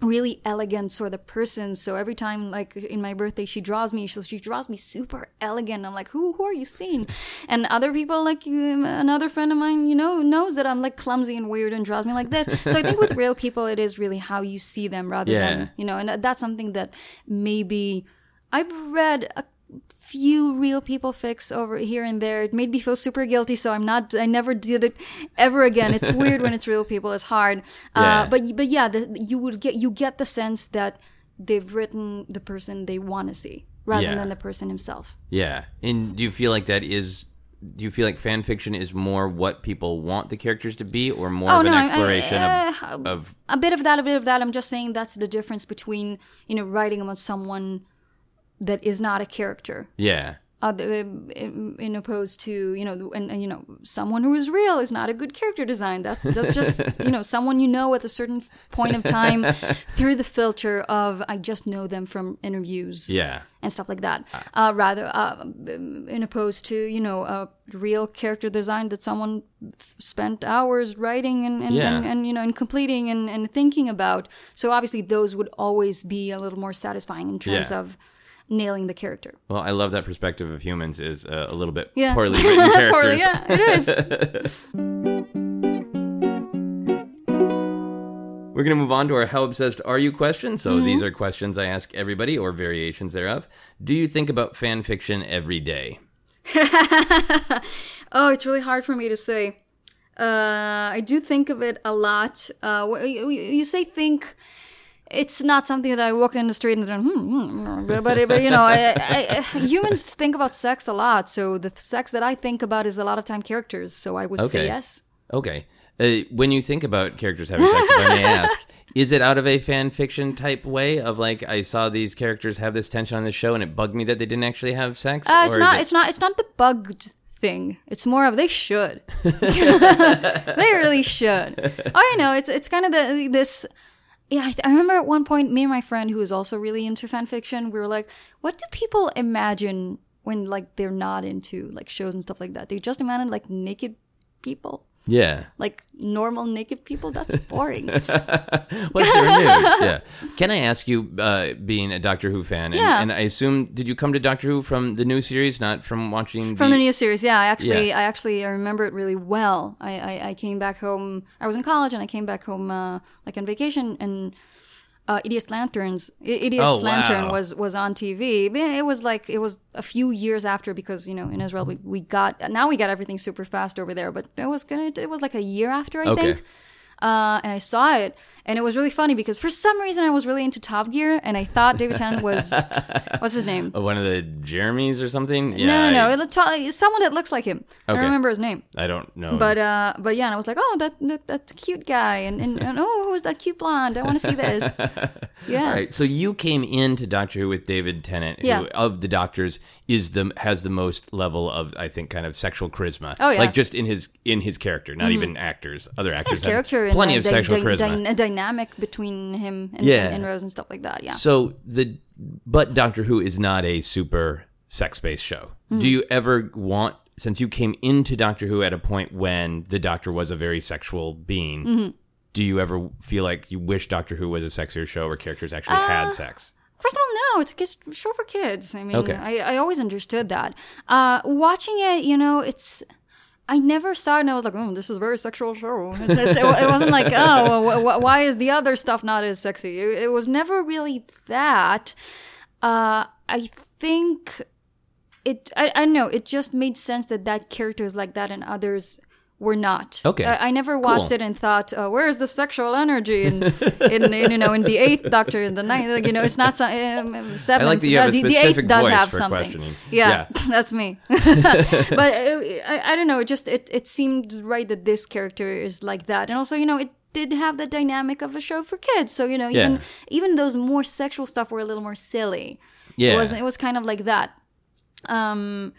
really elegant sort of person. So every time like in my birthday she draws me so she draws me super elegant. I'm like who who are you seeing? And other people like another friend of mine you know knows that i'm like clumsy and weird and draws me like that. So i think with real people it is really how you see them rather Yeah. than you know and that's something that maybe i've read a few real people fix over here and there it made me feel super guilty so i'm not i never did it ever again it's weird when it's real people it's hard Yeah. uh, but but yeah the, you would get you get the sense that they've written the person they want to see rather Yeah. than the person himself Yeah. And do you feel like that is do you feel like fan fiction is more what people want the characters to be or more of an Oh, I- I- exploration uh, of, of a bit of that, a bit of that. I'm just saying that's the difference between you know writing about someone that is not a character yeah. uh, in, in opposed to you know and, and you know someone who is real is not a good character design that's that's just you know someone you know at a certain point of time through the filter of i just know them from interviews Yeah. and stuff like that uh, rather uh, in opposed to you know a real character design that someone f- spent hours writing and and, Yeah. and, and you know and completing and, and thinking about so obviously those would always be a little more satisfying in terms Yeah. of nailing the character Well, I love that perspective of humans is uh, a little bit yeah poorly written characters. Poorly, yeah it is We're going to move on to our How Obsessed Are You question. So these are questions I ask everybody or variations thereof. Do you think about fan fiction every day? Oh, it's really hard for me to say. Uh, I do think of it a lot. Uh, you say think. It's not something that I walk in the street and then, hmm, hmm, but, but, you know, I, I, humans think about sex a lot. So the sex that I think about is a lot of time characters. So I would say yes. Okay. Uh, when you think about characters having sex, if I may ask, is it out of a fan fiction type way of like I saw these characters have this tension on the show and it bugged me that they didn't actually have sex? Uh, it's not. it- It's not. It's not the bugged thing. It's more of they should. they really should. Oh, you know, it's it's kind of the this. Yeah, I, I remember at one point, me and my friend who was also really into fan fiction, we were like, "What do people imagine when like they're not into like shows and stuff like that? They just imagine like naked people." Yeah. Like normal naked people, that's boring. What if they're nude? Yeah. Can I ask you, uh, being a Doctor Who fan, and, Yeah. and I assume did you come to Doctor Who from the new series, not from watching From the new series, yeah, I actually, Yeah. I actually, I remember it really well. I, I, I came back home. I was in college, and I came back home uh, like on vacation, and uh, Idiot's Lanterns, Idiot's Oh, Lantern wow. was was on TV. It was like it was a few years after because you know in Israel we, we got now we got everything super fast over there, but it was gonna it was like a year after I Okay. think. Uh, and I saw it, and it was really funny because for some reason I was really into Top Gear, and I thought David Tennant was what's his name? Uh, one of the Jeremys or something? Yeah. no, no, no, I, it someone that looks like him. I don't remember his name. I don't know. But uh, but yeah, and I was like, oh, that, that that's a cute guy, and, and, and oh, who's that cute blonde? I want to see this. Yeah, All right, so you came into Doctor Who with David Tennant, Yeah. who of the Doctors is the has the most level of I think kind of sexual charisma. Oh, yeah. Mm-hmm. like just in his in his character, not even actors. Other actors his have character plenty the of dy- sexual dy- charisma. Dynamic between him and, Yeah. and, Rose and stuff like that. Yeah. So the but Doctor Who is not a super sex based show. Mm-hmm. Do you ever want since you came into Doctor Who at a point when the Doctor was a very sexual being? Mm-hmm. Do you ever feel like you wish Doctor Who was a sexier show where characters actually Uh, had sex? First of all, no, it's a show for kids. I mean, Okay. I, I always understood that. Uh, watching it, you know, it's. I never saw it and I was like, oh, this is very sexual show. It's, it's, it, it wasn't like, oh, wh- wh- why is the other stuff not as sexy? It, it was never really that. Uh, I think it, I, I don't know, it just made sense that that character is like that and others were not. Okay. I, I never watched Cool. it and thought, uh, where's the sexual energy in, in, in, you know, in the eighth Doctor, in the ninth, like, you know, it's not so, um, seventh. I like that you have a the, the specific eighth does have for something. questioning. Yeah, Yeah. that's me. but uh, I, I don't know. It just it, it seemed right that this character is like that, and also you know it did have the dynamic of a show for kids. So you know even Yeah. even those more sexual stuff were a little more silly. Yeah. It was it was kind of like that. Um,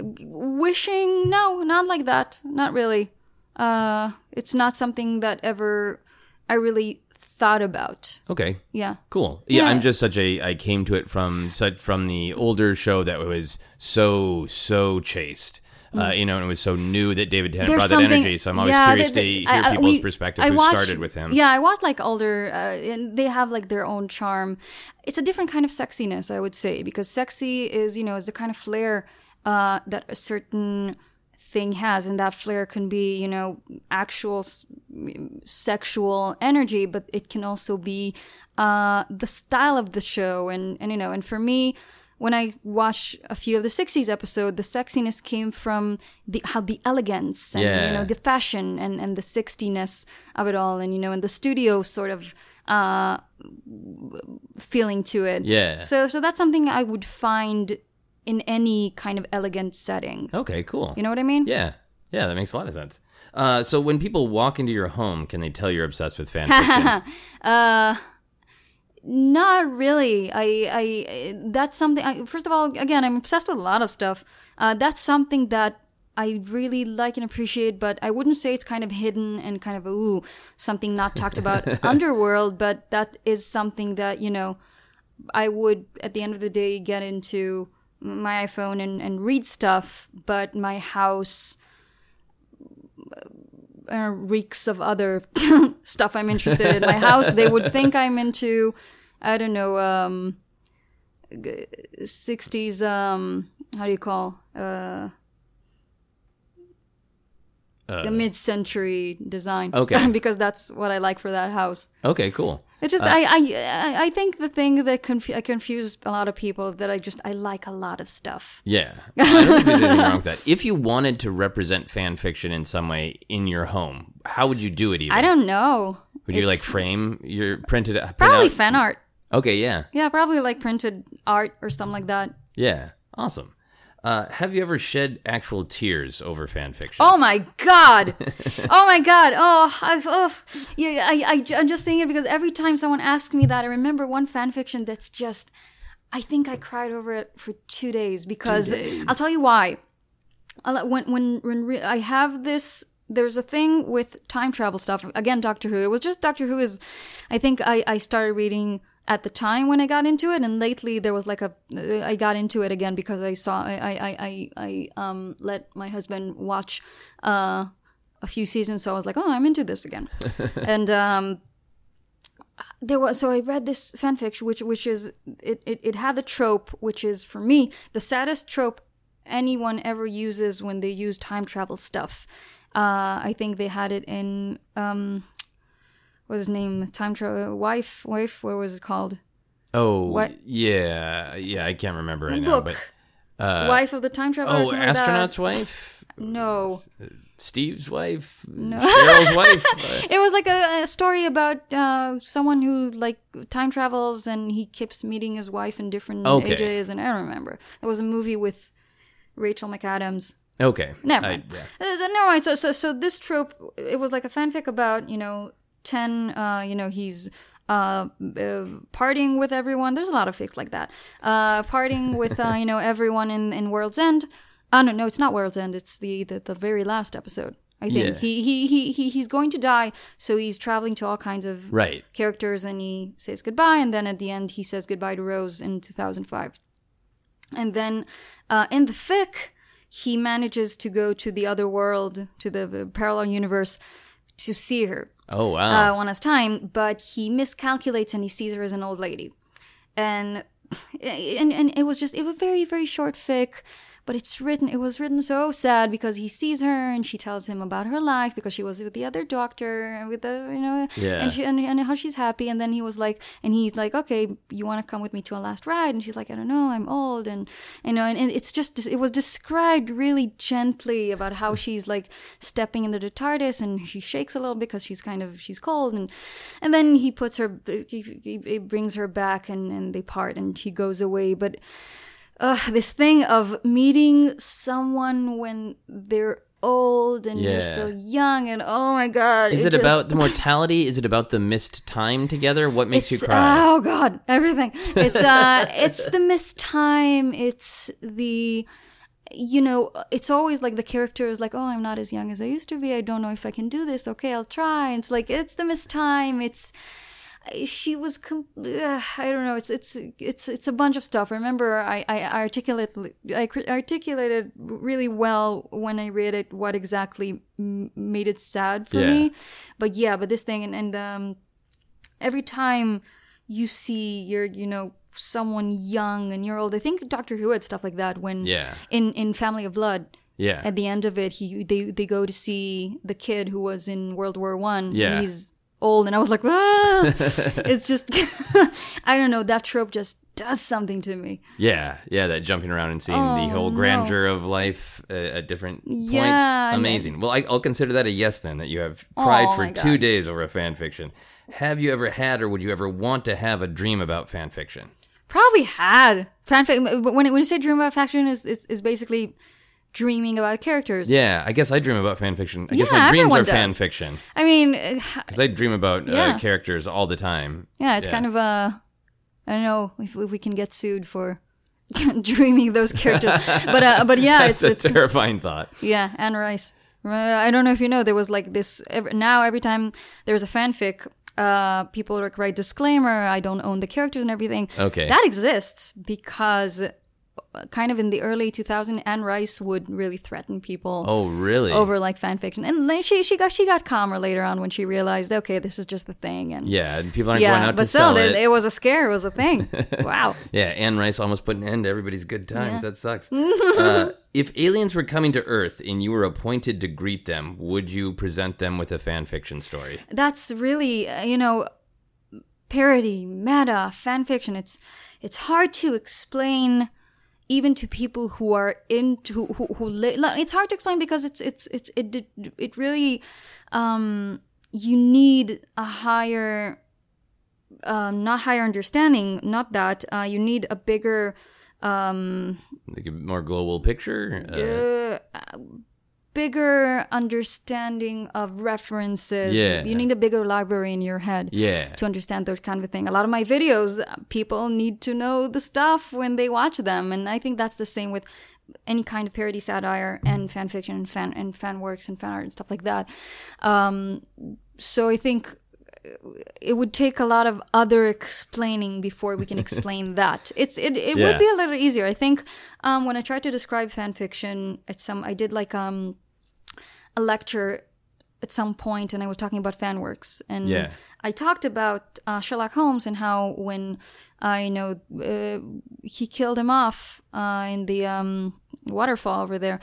wishing no, not like that. Not really. Uh, it's not something that ever I really thought about. Okay. Yeah. Cool. Yeah, Yeah. I'm just such a. I came to it from such from the older show that was so so chaste. Uh, you know, and it was so new that David Tennant Mm. There's brought that energy. So I'm always yeah, curious the- the- to hear I- people's we- perspective I who started with him. Yeah, I watched like older, uh, and they have like their own charm. It's a different kind of sexiness, I would say, because sexy is you know is the kind of flair uh, that a certain thing has, and that flair can be you know actual s- sexual energy, but it can also be uh, the style of the show, and and you know, and for me. When I watched a few of the '60s episode, the sexiness came from the how the elegance and you know the fashion and and the 60ness of it all and you know and the studio sort of uh feeling to it Yeah. so so that's something i would find in any kind of elegant setting Okay. Cool. you know what i mean Yeah. Yeah, that makes a lot of sense. Uh, so when people walk into your home, can they tell you're obsessed with fan uh Not really. I, I, that's something. I, first of all, again, I'm obsessed with a lot of stuff. Uh, that's something that I really like and appreciate, but I wouldn't say it's kind of hidden and kind of ooh something not talked about underworld. But that is something that you know I would at the end of the day get into my iPhone and, and read stuff, but my house uh, reeks of other stuff I'm interested in. My house, they would think I'm into, I don't know, um, 60s, um, how do you call, uh, the mid-century design. Okay. because that's what I like for that house. Okay, cool. It's just uh, I, I I I think the thing that conf- I confuse a lot of people that I just I like a lot of stuff. Yeah, I don't think there's anything wrong with that. If you wanted to represent fan fiction in some way in your home, how would you do it? Even I don't know. Would you like frame your printed? Uh, print probably out- fan art? Okay, yeah, Yeah, probably like printed art or something like that. yeah, awesome. Uh, have you ever shed actual tears over fan fiction? Oh my god! oh my god! Oh, I, oh yeah, I, I, I'm just saying it because every time someone asks me that, I remember one fan fiction that's just. I think I cried over it for two days because I'll tell you why. When when when re- I have this, there's a thing with time travel stuff. Again, Doctor Who. It was just Doctor Who is. I think I I started reading at the time when I got into it, and lately there was like a I got into it again because I saw I I I I, um let my husband watch uh a few seasons, so I was like, oh, I'm into this again, and um there was so I read this fanfiction which which is it, it it had the trope which is for me the saddest trope anyone ever uses when they use time travel stuff. Uh, I think they had it in um, what was his name? Time travel wife wife. What was it called? oh, what- yeah, yeah. I can't remember right now, but uh, wife of the time traveler. oh, something like astronaut's wife, No, Steve's wife, no. Cheryl's wife. Uh, it was like a, a story about uh, someone who like time travels and he keeps meeting his wife in different Okay. ages. And I don't remember. There was a movie with Rachel McAdams. okay, Never I- mind. yeah. Uh, never mind. So, so, so this trope, it was like a fanfic about, you know, 10, uh, you know, he's uh, uh, partying with everyone. There's a lot of fics like that. Uh, partying with, uh, you know, everyone in, in World's End. Oh, no, no, it's not World's End. It's the, the, the very last episode. I think Yeah. he, he he he he's going to die, so he's traveling to all kinds of Right. characters, and he says goodbye, and then at the end he says goodbye to Rose in 2005. And then uh, in the fic, he manages to go to the other world, to the parallel universe, to see her Oh wow. uh, one last time, but he miscalculates and he sees her as an old lady. And and, and it was just it was a very very short fic but it's written it was written so sad because he sees her and she tells him about her life because she was with the other doctor with the you know Yeah. and she and, and how she's happy. And then he was like and he's like okay you want to come with me to a last ride? And she's like i don't know i'm old. And you know and, and it's just it was described really gently about how she's like stepping into the tardis and she shakes a little because she's kind of she's cold. And and then he puts her he, he, brings her back and and they part and she goes away. But uh, this thing of meeting someone when they're old and you're still young and oh my god Is it, just- about the mortality? Is it about the missed time together? What makes you cry? Oh god, everything. It's uh it's the missed time, it's the you know, it's always like the character is like, "Oh, I'm not as young as I used to be. I don't know if I can do this. Okay, I'll try." And it's like it's the missed time. It's she was com- uh, I don't know it's it's it's it's a bunch of stuff. I remember I I articulate I cr- articulated really well when I read it what exactly m- made it sad for Yeah. me. But yeah, but this thing and and um every time you see you're you know someone young and you're old i think doctor who had stuff like that when Yeah. in in family of blood Yeah. at the end of it he they they go to see the kid who was in world war one Yeah. and he's old and i was like ah! it's just i don't know that trope just does something to me Yeah, yeah, that jumping around and seeing the Oh, whole no. grandeur of life uh, at different points. Yeah, and- Amazing. Well, I, I'll consider that a yes then, that you have cried Oh, for two days over a fan fiction. Have you ever had or would you ever want to have a dream about fan fiction? probably had fanfic but when, when you say dream about faction is, is is basically dreaming about characters Yeah, I guess I dream about fan fiction. I guess my dreams are fan fiction i mean uh, because I dream about uh, characters all the time. Yeah, it's kind of a I don't know if, we can get sued for dreaming those characters, but uh, but yeah, it's a it's terrifying thought. yeah, Anne Rice. Uh, I don't know if you know, there was like this. Now, every time there's a fanfic, uh, people like write disclaimer. I don't own the characters and everything. Okay. that exists because, uh, kind of in the early 2000s, Anne Rice would really threaten people Oh, really? over like fan fiction, and then she she got she got calmer later on when she realized, okay, this is just the thing, and Yeah, and people aren't going out but to still, sell it, it. it was a scare. It was a thing. wow. Yeah, Anne Rice almost put an end to everybody's good times. That sucks. uh, if aliens were coming to Earth and you were appointed to greet them, would you present them with a fan fiction story? that's really uh, you know parody meta fan fiction it's it's hard to explain even to people who are into who, who it's hard to explain because it's it's it's it it, it really um you need a higher um not higher understanding not that uh you need a bigger um Like a more global picture? Uh, uh, bigger understanding of references Yeah. you need a bigger library in your head yeah. to understand those kind of thing. A lot of my videos, people need to know the stuff when they watch them, and I think that's the same with any kind of parody satire and fan fiction and fan and fan works and fan art and stuff like that. Um, so I think it would take a lot of other explaining before we can explain that. It's it, it Yeah. would be a little easier. I think um, when I tried to describe fan fiction, at some I did like um a lecture at some point and I was talking about fan works and Yeah. I talked about uh, Sherlock Holmes and how when I know uh, he killed him off uh, in the um, waterfall over there,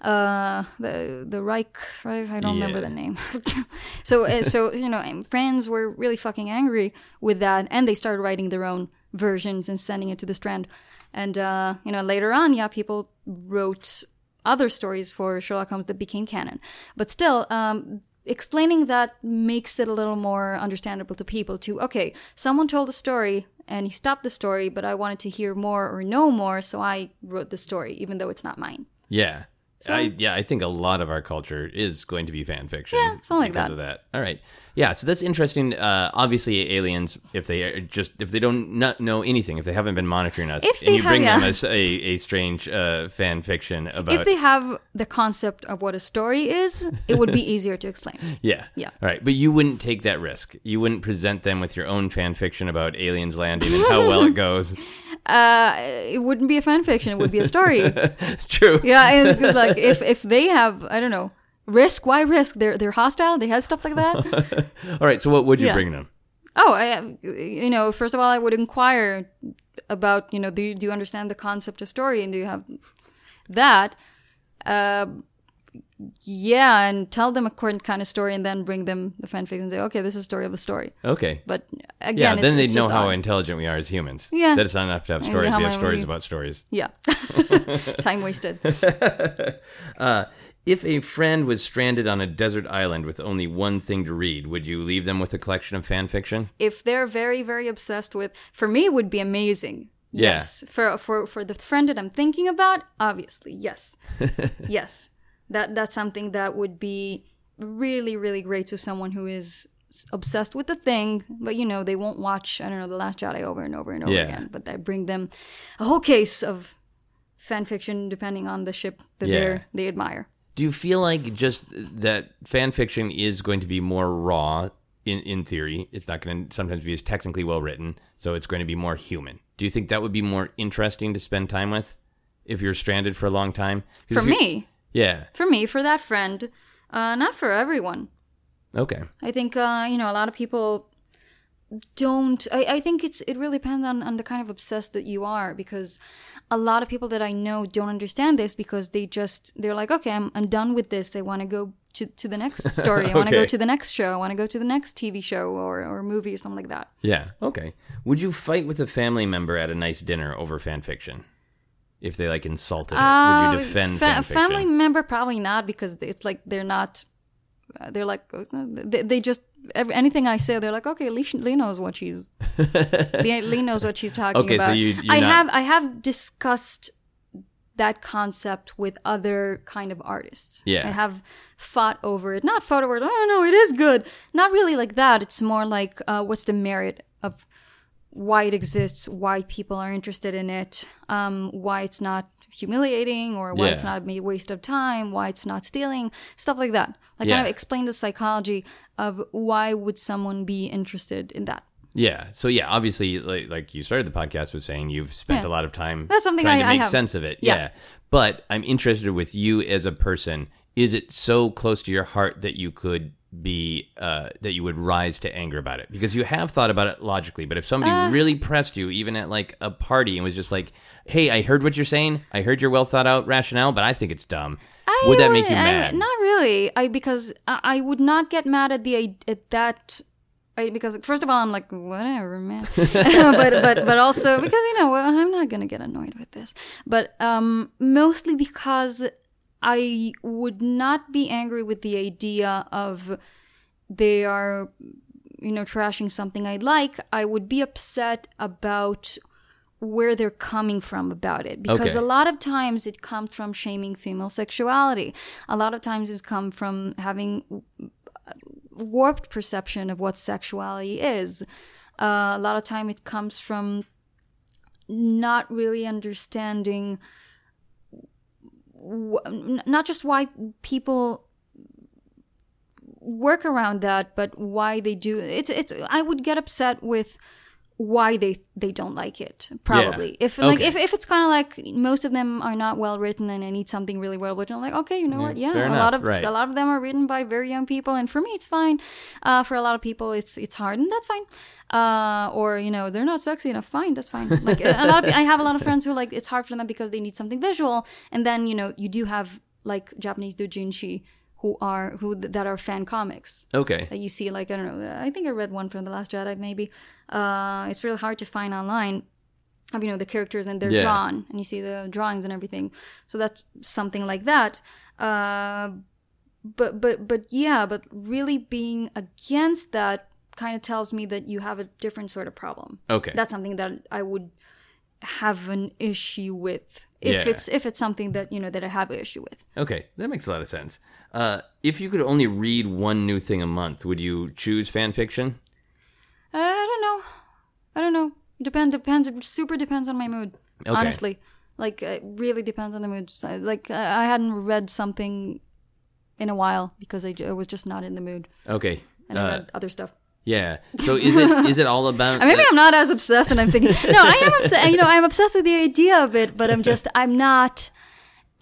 uh, the the Reich, right? I don't remember the name. so uh, so you know, friends were really fucking angry with that, and they started writing their own versions and sending it to the Strand. And uh, you know, later on, yeah, people wrote other stories for Sherlock Holmes that became canon. But still, um, explaining that makes it a little more understandable to people. To okay, someone told a story and he stopped the story, but I wanted to hear more or know more, so I wrote the story, even though it's not mine. Yeah. I, yeah, I think a lot of our culture is going to be fan fiction. Yeah, something like because that. of that. All right. Yeah, so that's interesting. Uh, obviously, aliens, if they are just if they don't not know anything, if they haven't been monitoring us, If and they you have- bring them as a, a strange uh, fan fiction about if they have the concept of what a story is, it would be easier to explain. Yeah. Yeah. All right. But you wouldn't take that risk. You wouldn't present them with your own fan fiction about aliens landing and how well it goes. Uh, it wouldn't be a fan fiction; it would be a story. True. yeah, it's 'cause, like if if they have, I don't know, risk. Why risk? They're they're hostile. They have stuff like that. All right. So what would you Yeah. bring them? Oh, I, you know, first of all, I would inquire about, you know, do you, do you understand the concept of story and do you have that? Uh, yeah, and tell them a current kind of story and then bring them the fanfic and say, okay, this is the story of the story. Okay. But again, Yeah. again, then they'd know how odd. intelligent we are as humans. Yeah. That it's not enough to have stories. We have stories we- about stories. Yeah. Time wasted. Uh, if a friend was stranded on a desert island with only one thing to read, would you leave them with a collection of fan fiction? if they're very very obsessed with for me it would be amazing Yeah. yes for for for the friend that i'm thinking about obviously yes yes that that's something that would be really really great to someone who is obsessed with the thing but you know they won't watch i don't know the last jedi over and over and over Yeah. again but i bring them a whole case of fan fiction depending on the ship that Yeah. they're they admire Do you feel like just that fan fiction is going to be more raw in, in theory? It's not going to sometimes be as technically well written, so it's going to be more human. Do you think that would be more interesting to spend time with if you're stranded for a long time? for me Yeah. for me for that friend uh not for everyone Okay. I think uh, you know a lot of people don't. I, I think it's it really depends on, on the kind of obsessed that you are because a lot of people that I know don't understand this because they just they're like okay I'm I'm done with this I want to go to to the next story I want to go to the next show I want to go to the next TV show or or movie or something like that. Yeah. Okay. Would you fight with a family member at a nice dinner over fan fiction? If they like insulted it, would Uh, you defend fa- family member probably not because it's like they're not. uh, They're like uh, they, they just every, anything I say they're like okay Leigh, Leigh knows what she's Leigh, knows what she's talking Okay, so about. you- you're I not- have I have discussed that concept with other kind of artists. Yeah. I have fought over it. Not fought over it. Oh no, it is good. Not really like that. It's more like uh, what's the merit of why it exists, why people are interested in it, um, why it's not humiliating or why it's not a waste of time, why it's not stealing, stuff like that. Like kind of explain the psychology of why would someone be interested in that. Yeah. So yeah, obviously, like, like you started the podcast with saying, you've spent Yeah. a lot of time That's something trying I- to I make have. sense of it. Yeah. Yeah. But I'm interested with you as a person. Is it so close to your heart that you could be uh, that you would rise to anger about it? Because you have thought about it logically. But if somebody Uh. really pressed you, even at like a party, and was just like, "Hey, I heard what you're saying. I heard your well thought out rationale, but I think it's dumb." I would that make you I- mad? not really. I because I, I would not get mad at the at that. I, because first of all, I'm like whatever, man. but but but also because you know well, I'm not gonna get annoyed with this. But um, mostly because I would not be angry with the idea of they are you know trashing something I like. I would be upset about where they're coming from about it because Okay. a lot of times it comes from shaming female sexuality a lot of times it comes from having warped perception of what sexuality is uh, a lot of time it comes from not really understanding n- not just why people work around that but why they do it's it's i would get upset with why they they don't like it probably. If like Okay. if, if it's kind of like most of them are not well written and i need something really well written i'm like okay you know what? Yeah a lot of right. a lot of them are written by very young people and for me it's fine. Uh, for a lot of people it's it's hard and that's fine. Uh, or you know they're not sexy enough fine that's fine. Like a lot of i have a lot of friends who like it's hard for them because they need something visual and then you know you do have like japanese doujinshi who are who that are fan comics Okay. that you see like i don't know i think i read one from the last jedi maybe uh it's really hard to find online of you know the characters and they're Yeah. drawn and you see the drawings and everything so that's something like that uh but but but yeah but really being against that kind of tells me that you have a different sort of problem Okay. that's something that i would have an issue with if Yeah. it's if it's something that you know that i have an issue with Okay, that makes a lot of sense. Uh, if you could only read one new thing a month, would you choose fan fiction? I don't know. I don't know. Depends. Depends. Super depends on my mood. Okay. Honestly, like it really depends on the mood. Like I I hadn't read something in a while because I was just not in the mood, Okay. and I Uh, read other stuff. Yeah. So is it is it all about? Maybe I'm not as obsessed, and I'm thinking, no, I am obsessed. You know, I'm obsessed with the idea of it, but I'm just, I'm not.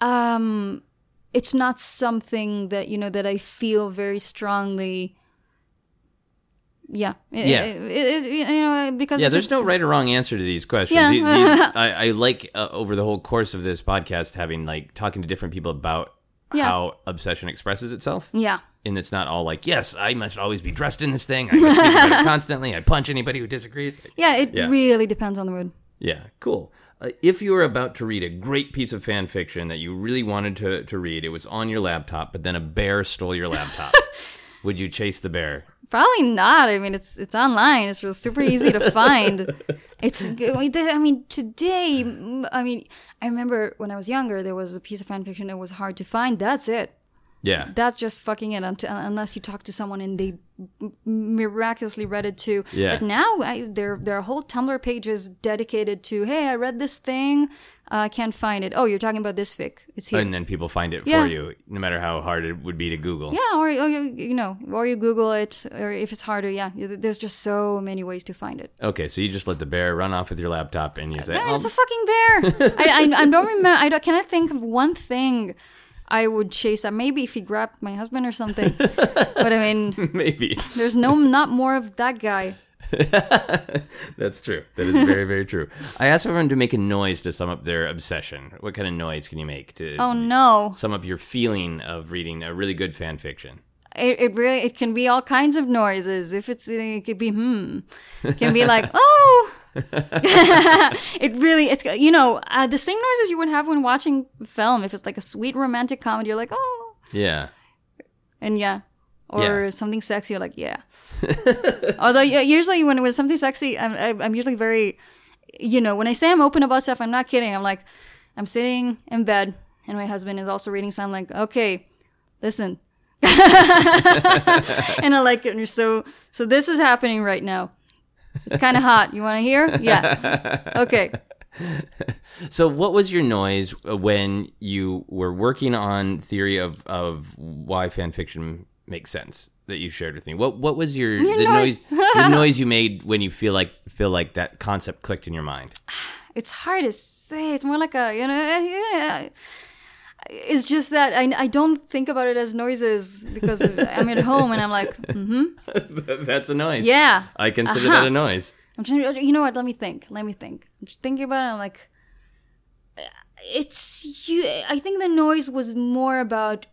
Um, it's not something that you know that I feel very strongly. Yeah, It- Yeah. it- it- it- you know, because yeah, there's just- no right or wrong answer to these questions. Yeah. These- these- I, I like uh, over the whole course of this podcast having like talking to different people about Yeah. how obsession expresses itself. Yeah, And it's not all like, yes, I must always be dressed in this thing. I must speak constantly. I punch anybody who disagrees. yeah, it Yeah. really depends on the mood. Yeah, cool. Uh, if you were about to read a great piece of fan fiction that you really wanted to, to read, it was on your laptop, but then a bear stole your laptop. Would you chase the bear? Probably not. I mean, it's it's online. It's real super easy to find. It's. I mean, today. I mean, I remember when I was younger, there was a piece of fan fiction that was hard to find. That's it. Yeah. That's just fucking it. Until, unless you talk to someone and they miraculously read it too. Yeah. But now I, there there are whole Tumblr pages dedicated to. Hey, I read this thing. Uh, I can't find it. Oh, you're talking about this fic. It's here. And then people find it Yeah. for you, no matter how hard it would be to Google. Yeah, or, or you, you know, or you Google it, or if it's harder, yeah, there's just so many ways to find it. Okay, so you just let the bear run off with your laptop and you uh, say, Yeah, oh, it's a fucking bear. I, I I don't remember. I don't, can I think of one thing I would chase? Uh, maybe if he grabbed my husband or something. but I mean, maybe. there's no not more of that guy. That's true. That is very, very true. I asked everyone to make a noise to sum up their obsession. What kind of noise can you make to Oh no! sum up your feeling of reading a really good fan fiction? It, it really it can be all kinds of noises. If it's it could be hmm, it can be like oh. it really it's you know uh, the same noises you would have when watching film. If it's like a sweet romantic comedy, you're like oh, Yeah. and yeah or Yeah. something sexy you're like yeah although yeah, usually when it was something sexy I'm, I'm I'm usually very you know when i say i'm open about stuff i'm not kidding i'm like i'm sitting in bed and my husband is also reading something like okay listen and i like it and so so this is happening right now It's kind of hot. You want to hear? Yeah. Okay. So, what was your noise uh, when you were working on theory of of why fan fiction makes sense that you shared with me? What what was your, Your the noise. noise the noise you made when you feel like feel like that concept clicked in your mind? It's hard to say. It's more like a, you know, yeah. It's just that I, I don't think about it as noises because I'm at home and I'm like, mm-hmm. That's a noise. Yeah. I consider Uh-huh. that a noise. I'm trying to, you know what? Let me think. Let me think. I'm just thinking about it. I'm like, it's you. I think the noise was more about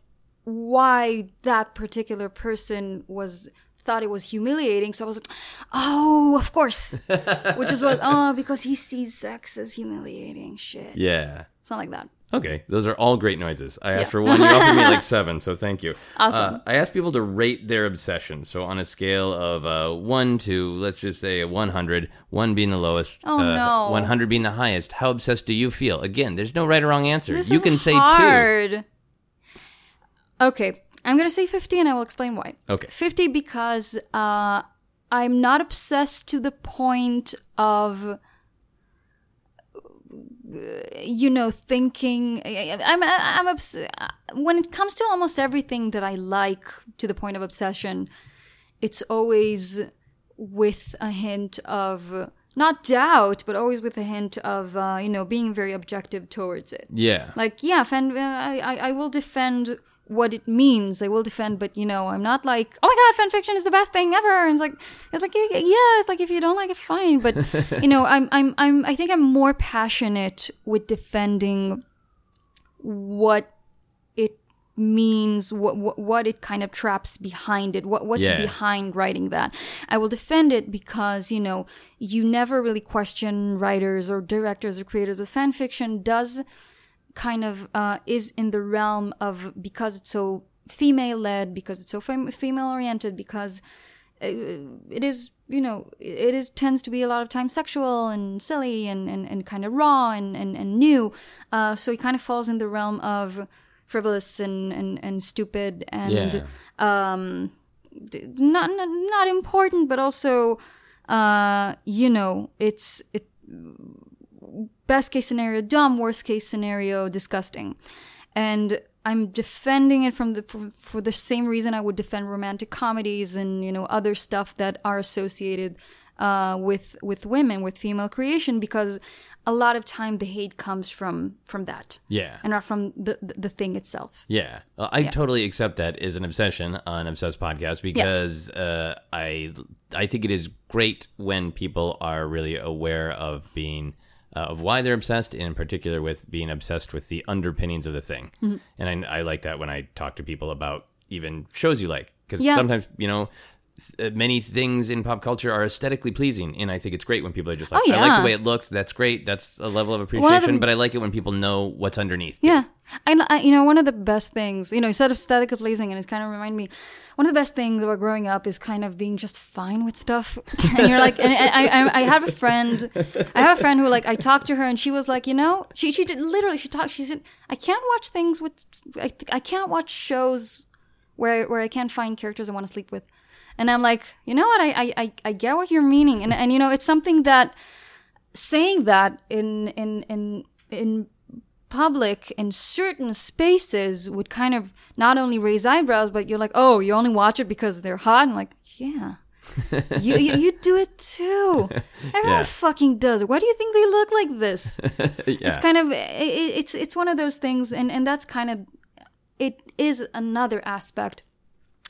why that particular person was thought it was humiliating. So I was like, oh, of course, which is what. Oh, because he sees sex as humiliating. Shit. Yeah. It's not like that. Okay, those are all great noises. I asked Yeah. for one, you offered me like seven, so thank you. Awesome. Uh, I asked people to rate their obsession. So on a scale of uh, one to, let's just say, a 100, one being the lowest, Oh, uh, no. 100 being the highest, how obsessed do you feel? Again, there's no right or wrong answer. This you is can say two. hard. Okay, I'm gonna say 50, and I will explain why. Okay. 50 because uh, I'm not obsessed to the point of, you know, thinking. I'm I'm obs- when it comes to almost everything that I like to the point of obsession, it's always with a hint of not doubt, but always with a hint of uh, you know being very objective towards it Yeah. like yeah fan, uh, I, I i will defend what it means. I will defend but you know i'm not like oh my god fan fiction is the best thing ever. And it's like it's like yeah it's like if you don't like it fine. But you know i'm i'm i'm i think i'm more passionate with defending what it means what what, what it kind of traps behind it what what's Yeah. behind writing that. I will defend it because you know you never really question writers or directors or creators with fan fiction does kind of uh, is in the realm of because it's so female led because it's so fem- female oriented because uh, it is you know it is tends to be a lot of times sexual and silly and, and, and kind of raw and, and, and new uh, so it kind of falls in the realm of frivolous and, and, and stupid and Yeah. um, not, not not important but also uh, you know it's it best case scenario dumb worst case scenario disgusting. And i'm defending it from the for, for the same reason i would defend romantic comedies and you know other stuff that are associated uh, with with women with female creation because a lot of time the hate comes from from that. Yeah. and not from the the, thing itself. Yeah, I totally accept that as an obsession on Obsessed Podcast because uh, I I think it is great when people are really aware of being uh, of why they're obsessed, in particular with being obsessed with the underpinnings of the thing. Mm-hmm. And I, I like that when I talk to people about even shows you like because Yeah. sometimes you know. Uh, Many things in pop culture are aesthetically pleasing, and I think it's great when people are just like, Oh, "I like the way it looks. That's great. That's a level of One of the- appreciation." but I like it when people know what's underneath. Yeah, I, I you know one of the best things you know instead of aesthetic pleasing and it's kind of remind me one of the best things about growing up is kind of being just fine with stuff and you're like and I, I I have a friend I have a friend who like I talked to her and she was like you know she she did literally she talked she said I can't watch things with I I can't watch shows where where I can't find characters I want to sleep with and I'm like you know what? I I I, get what you're meaning. And and you know it's something that saying that in in in in public in certain spaces would kind of not only raise eyebrows but you're like oh you only watch it because they're hot? And like yeah. You, you you do it too. Everyone Yeah. fucking does it. Why do you think they look like this? Yeah. it's kind of it, it's it's one of those things and and that's kind of it is another aspect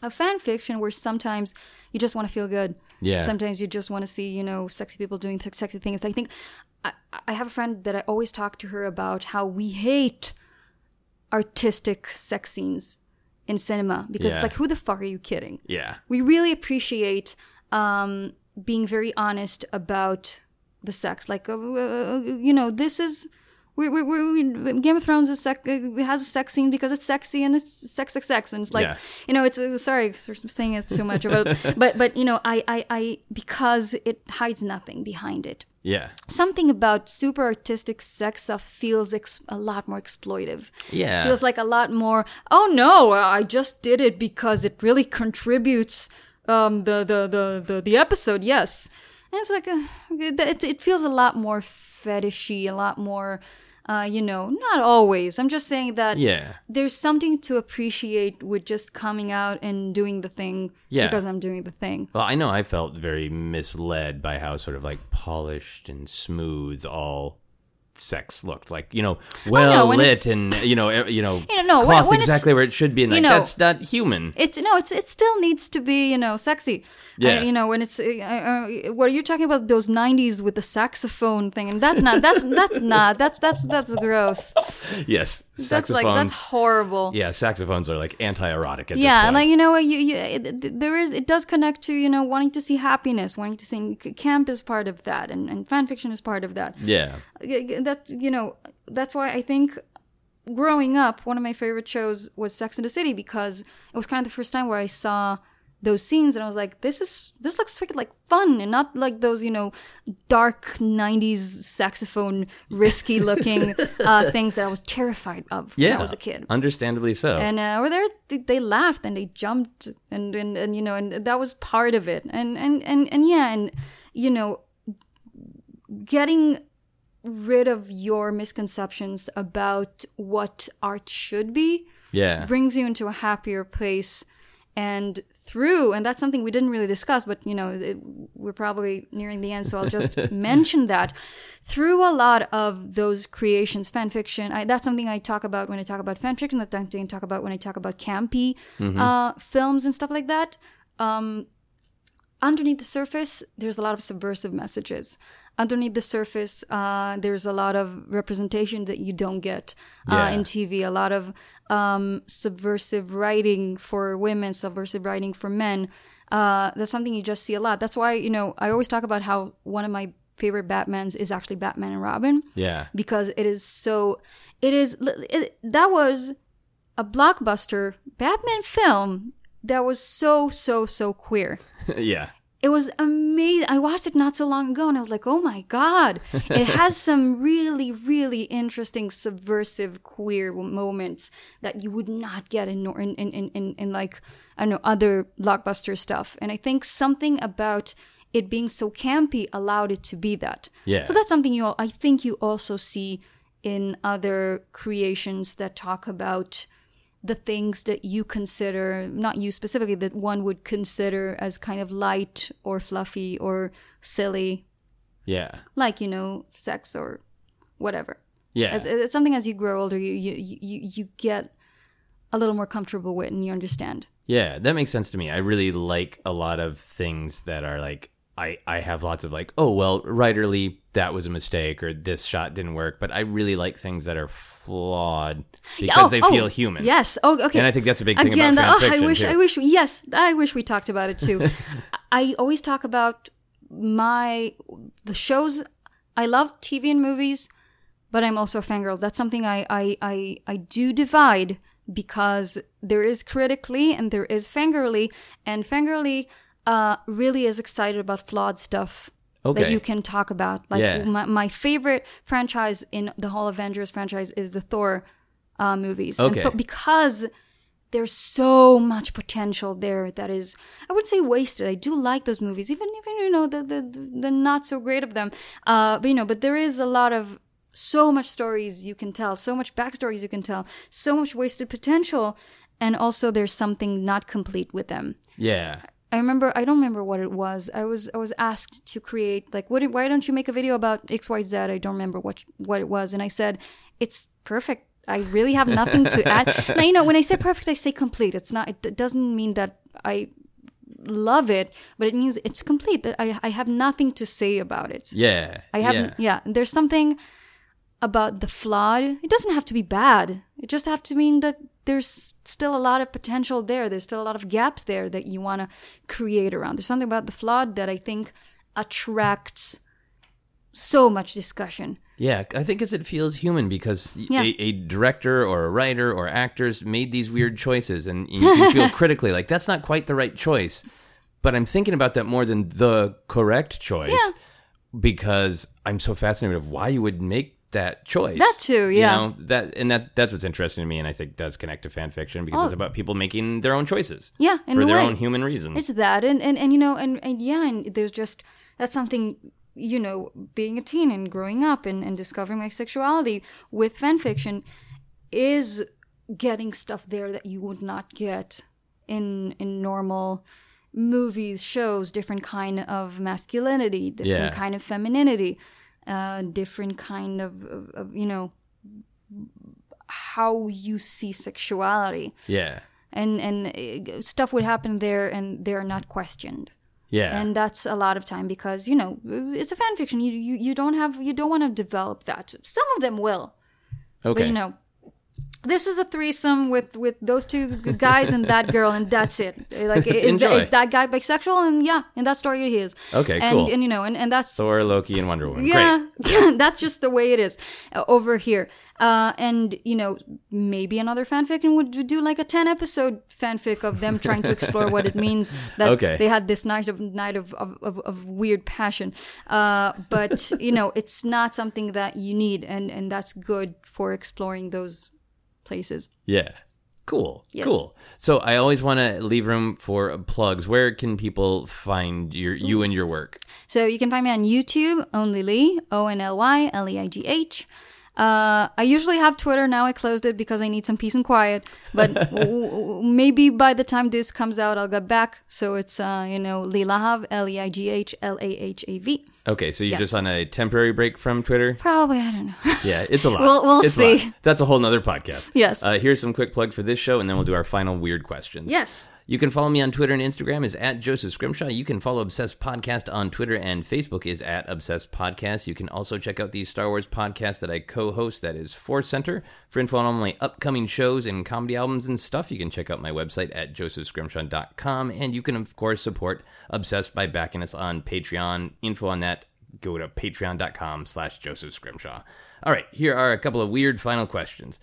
of fan fiction where sometimes you just want to feel good Yeah. sometimes you just want to see you know sexy people doing sexy things i think I, I have a friend that i always talk to her about how we hate artistic sex scenes in cinema because Yeah. it's like who the fuck are you kidding yeah. we really appreciate um, being very honest about the sex. Like, uh, uh, you know, this is. We, we, we, we- Game of Thrones is sec- uh, has a sex scene because it's sexy and it's sex, sex, sex, and it's like Yeah. you know it's uh, sorry for saying it too much about, but but you know I, I I because it hides nothing behind it. Yeah. Something about super artistic sex stuff feels ex- a lot more exploitive Yeah. feels like a lot more oh no i just did it because it really contributes um the the the the, the episode yes And it's like a, it, it feels a lot more fetishy, a lot more, uh, you know, not always. I'm just saying that Yeah. there's something to appreciate with just coming out and doing the thing Yeah. because I'm doing the thing. Well, I know I felt very misled by how sort of like polished and smooth all sex looked like you know well Oh, when lit and you know you know You know, no, cloth when it's- exactly where it should be and you like know- that's not human It's no, it's it still needs to be you know sexy. Yeah. Uh, you know when it's uh, uh, what are you're talking about those '90s with the saxophone thing, and that's not that's that's not that's that's that's gross. yes That's like that's horrible. yeah saxophones are like anti-erotic at yeah, this and point like you know, what, you, you it, there is it does connect to you know wanting to see happiness, wanting to see camp is part of that, and and fan fiction is part of that. yeah that's you know that's why I think growing up, one of my favorite shows was Sex and the City because it was kind of the first time where I saw those scenes and I was like, this is this looks freaking like fun and not like those you know dark '90s saxophone risky looking uh, things that I was terrified of yeah when I was a kid. understandably so And uh, over there, they laughed and they jumped, and, and and you know, and that was part of it. And and and and yeah, and you know, getting rid of your misconceptions about what art should be yeah brings you into a happier place and through and that's something we didn't really discuss but you know it, we're probably nearing the end so i'll just mention that. Through a lot of those creations fan fiction I, that's something i talk about when i talk about fan fiction that's something i talk about when i talk about campy uh, films and stuff like that. Um, underneath the surface there's a lot of subversive messages. Underneath the surface uh, there's a lot of representation that you don't get uh, Yeah. in tv a lot of um, subversive writing for women subversive writing for men uh, that's something you just see a lot. That's why you know i always talk about how one of my favorite batmans is actually batman and robin. Yeah. Because it is so it is it, that was a blockbuster batman film that was so so so queer. Yeah it was amazing. I watched it not so long ago and I was like, oh my God. It has some really, really interesting subversive queer moments that you would not get in, in, in, in, in, in like, I don't know, other blockbuster stuff. And I think something about it being so campy allowed it to be that. Yeah. So that's something you, all, I think you also see in other creations that talk about the things that you consider, not you specifically, that one would consider as kind of light or fluffy or silly, yeah like, you know, sex or whatever. yeah As, it's something as you grow older, you, you, you, you get a little more comfortable with and you understand. Yeah, that makes sense to me. I really like a lot of things that are like I I have lots of like, oh well, writerly that was a mistake or this shot didn't work, but I really like things that are flawed because Oh, they oh, feel human. Yes. Oh, okay. And I think that's a big thing Again, about the- oh, I wish, too. I wish, yes, I wish we talked about it too. I always talk about my the shows. I love TV and movies, but I'm also a fangirl. That's something I I I, I do divide because there is critically and there is fangirly, and fangirly uh, really is excited about flawed stuff. That you can talk about. Like Yeah. my, my favorite franchise in the whole Avengers franchise is the Thor uh, movies. And Okay. Thor- because there's so much potential there that is I would say wasted. I do like those movies, even even you know the the the not so great of them. Uh, but you know, but there is a lot of so much stories you can tell, so much backstories you can tell, so much wasted potential, and also there's something not complete with them. Yeah. I remember I don't remember what it was. I was I was asked to create like what why don't you make a video about XYZ? I don't remember what what it was and I said it's perfect. I really have nothing to add. now you know when I say perfect I say complete. It's not it doesn't mean that I love it, but it means it's complete. That I I have nothing to say about it. Yeah. I haven't Yeah. yeah, there's something about the flawed. It doesn't have to be bad. It just have to mean that there's still a lot of potential there. There's still a lot of gaps there that you want to create around. There's something about the flawed that I think attracts so much discussion. Yeah, I think as it feels human because Yeah. a, a director or a writer or actors made these weird choices, and you can feel critically like that's not quite the right choice. But I'm thinking about that more than the correct choice Yeah. because I'm so fascinated of why you would make that choice. That too, yeah. You know that, and that that's what's interesting to me, and I think does connect to fan fiction because Oh. it's about people making their own choices. Yeah, for their way. own human reasons. It's that, and and, and you know, and, and yeah, and there's just that's something you know being a teen and growing up and, and discovering my sexuality with fan fiction is getting stuff there that you would not get in in normal movies shows different kind of masculinity different Yeah. kind of femininity uh different kind of, of, of you know how you see sexuality Yeah. and and uh, stuff would happen there and they're not questioned Yeah. and that's a lot of time because you know it's a fan fiction you you, you don't have you don't want to develop that some of them will okay. but you know this is a threesome with with those two guys and that girl and that's it like is, that, is that guy bisexual and yeah in that story he is Okay, and, cool. and you know and, and that's Thor, Loki, and Wonder Woman. Great. yeah, that's just the way it is uh, over here. Uh, and you know, maybe another fanfic and would do like a ten episode fanfic of them trying to explore what it means that Okay. they had this night of night of of, of, of weird passion. Uh, but you know, it's not something that you need, and and that's good for exploring those places. Yeah. Cool. Yes. Cool. So I always want to leave room for plugs. Where can people find your you and your work? So you can find me on YouTube, Only Leigh, O N L Y L E I G H. Uh, I usually have Twitter. Now I closed it because I need some peace and quiet. But w- w- maybe by the time this comes out, I'll get back. So it's, uh, you know, Leigh Lahav, L E I G H L A H A V. Okay, so you're Yes. just on a temporary break from Twitter. Probably, I don't know. Yeah, it's a lot. We'll- we'll a lot. see. That's a whole nother podcast. Yes. Uh, here's some quick plug for this show, and then we'll do our final weird questions. yes. You can follow me on Twitter and Instagram is at Joseph Scrimshaw. You can follow Obsessed Podcast on Twitter and Facebook is at Obsessed Podcast. You can also check out the Star Wars podcast that I co-host that is Force Center. For info on all my upcoming shows and comedy albums and stuff, you can check out my website at josephscrimshaw.com. And you can, of course, support Obsessed by backing us on Patreon. Info on that, go to patreon.com slash Joseph Scrimshaw. All right, here are a couple of weird final questions.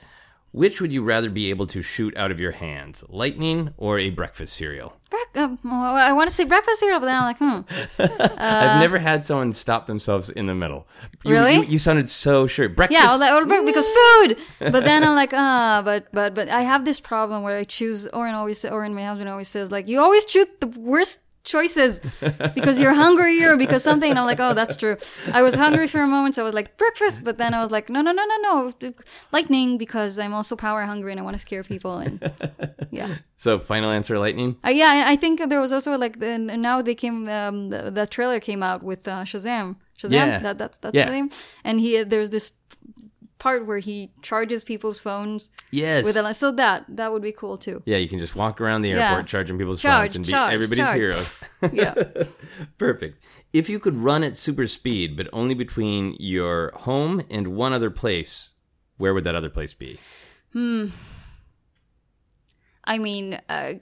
Which would you rather be able to shoot out of your hands, lightning or a breakfast cereal? Uh, well, I want to say breakfast cereal, but then I'm like, hmm. I've never had someone stop themselves in the middle. You, Really? You, you sounded so sure. Breakfast. Yeah, well, like, or because food. But then I'm like, ah, but but but I have this problem where I choose. Oren always, Oren, my husband always says, like, you always choose the worst choices because you're hungry or because something. And I'm like, oh, that's true. I was hungry for a moment, so I was like breakfast. But then I was like, no, no, no, no, no, lightning because I'm also power hungry and I want to scare people. And yeah. so final answer, lightning. Uh, yeah, I think there was also like the, now they came um, the, the trailer came out with uh, Shazam. Shazam, Yeah. that, that's that's Yeah. the name. And he there's this part where he charges people's phones Yes. with a so that that would be cool too. yeah, you can just walk around the Yeah. airport charging people's Charge, phones and be charge, everybody's charge. heroes. Yeah, Perfect. If you could run at super speed, but only between your home and one other place, where would that other place be? Hmm. I mean, uh,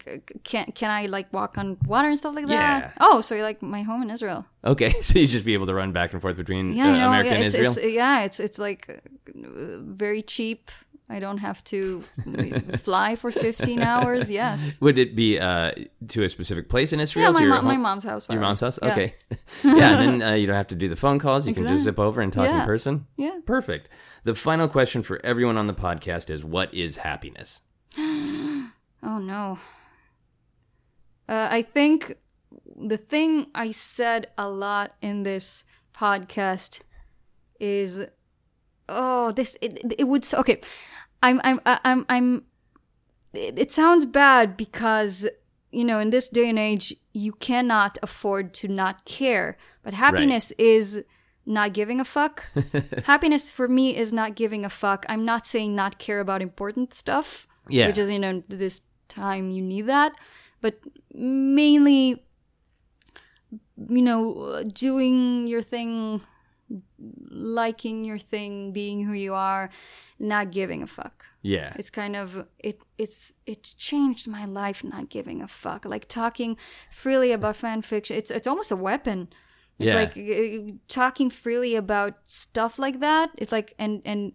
can can I like walk on water and stuff like that? Yeah. Oh, so you're like my home in Israel? Okay, so you'd just be able to run back and forth between Yeah, uh, you know, America and it's, Israel. it's yeah, it's it's like very cheap. I don't have to fly for 15 hours. Yes. Would it be uh, to a specific place in Israel? Yeah, my, mom, my mom's house. Your mom's house? Yeah. Okay. yeah, then uh, you don't have to do the phone calls. You can just zip over and talk in person. Yeah. Perfect. The final question for everyone on the podcast is what is happiness? Oh no. Uh, I think the thing I said a lot in this podcast is, oh, this it, it would okay. I'm I'm I'm I'm. It, it sounds bad because you know in this day and age you cannot afford to not care, but happiness is not giving a fuck. happiness for me is not giving a fuck. I'm not saying not care about important stuff Yeah. which is you know this time you need that but mainly you know doing your thing liking your thing being who you are not giving a fuck Yeah. it's kind of it it's it changed my life not giving a fuck like talking freely about fan fiction it's it's almost a weapon it's Yeah. like uh, talking freely about stuff like that it's like and and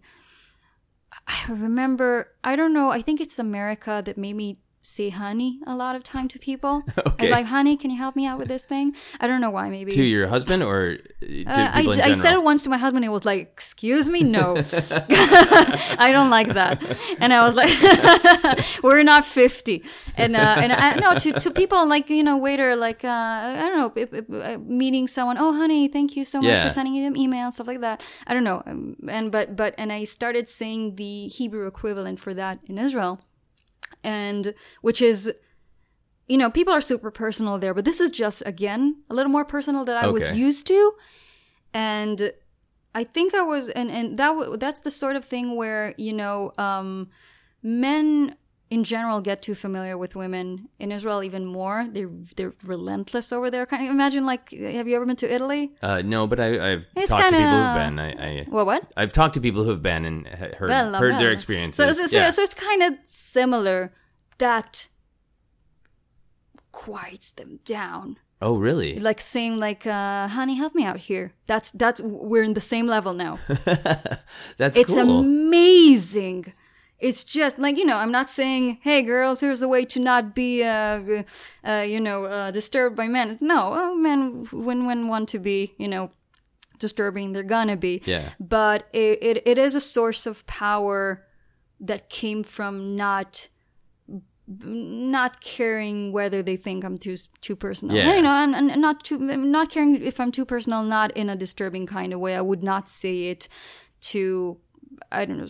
i remember i don't know i think it's america that made me say honey a lot of time to people. Okay. It's like, honey, can you help me out with this thing? I don't know why. Maybe To your husband or to people uh, I, I said it once to my husband. It was like, "Excuse me, no, I don't like that." And I was like, "We're not 50." And uh, and I, no, to, to people like you know, waiter, like uh, I don't know, if- if- uh, meeting someone. Oh, honey, thank you so much Yeah. for sending them email, stuff like that. I don't know. And but but and I started saying the Hebrew equivalent for that in Israel, and which is you know, people are super personal there, but this is just again a little more personal that I was used to, and I think I was, and and that w- that's the sort of thing where you know, um, men in general get too familiar with women in Israel even more. They they're relentless over there. Kind of imagine like, have you ever been to Italy? Uh, no, but I, I've It's talked to people who've been. I, I, Well, what? I've talked to people who've been and heard, Bella, heard their experiences. So, so, so, yeah. so it's kind of similar. That quiets them down. oh, really? like saying like uh honey help me out here that's that's we're in the same level now That's it's cool. amazing it's just like you know i'm not saying hey girls here's a way to not be uh, uh you know uh, disturbed by men no well, men when when want to be you know disturbing they're gonna be Yeah. but it, it, it is a source of power that came from not not caring whether they think I'm too too personal. Yeah. You know, and, and not too not caring if I'm too personal, not in a disturbing kind of way. I would not say it to I don't know.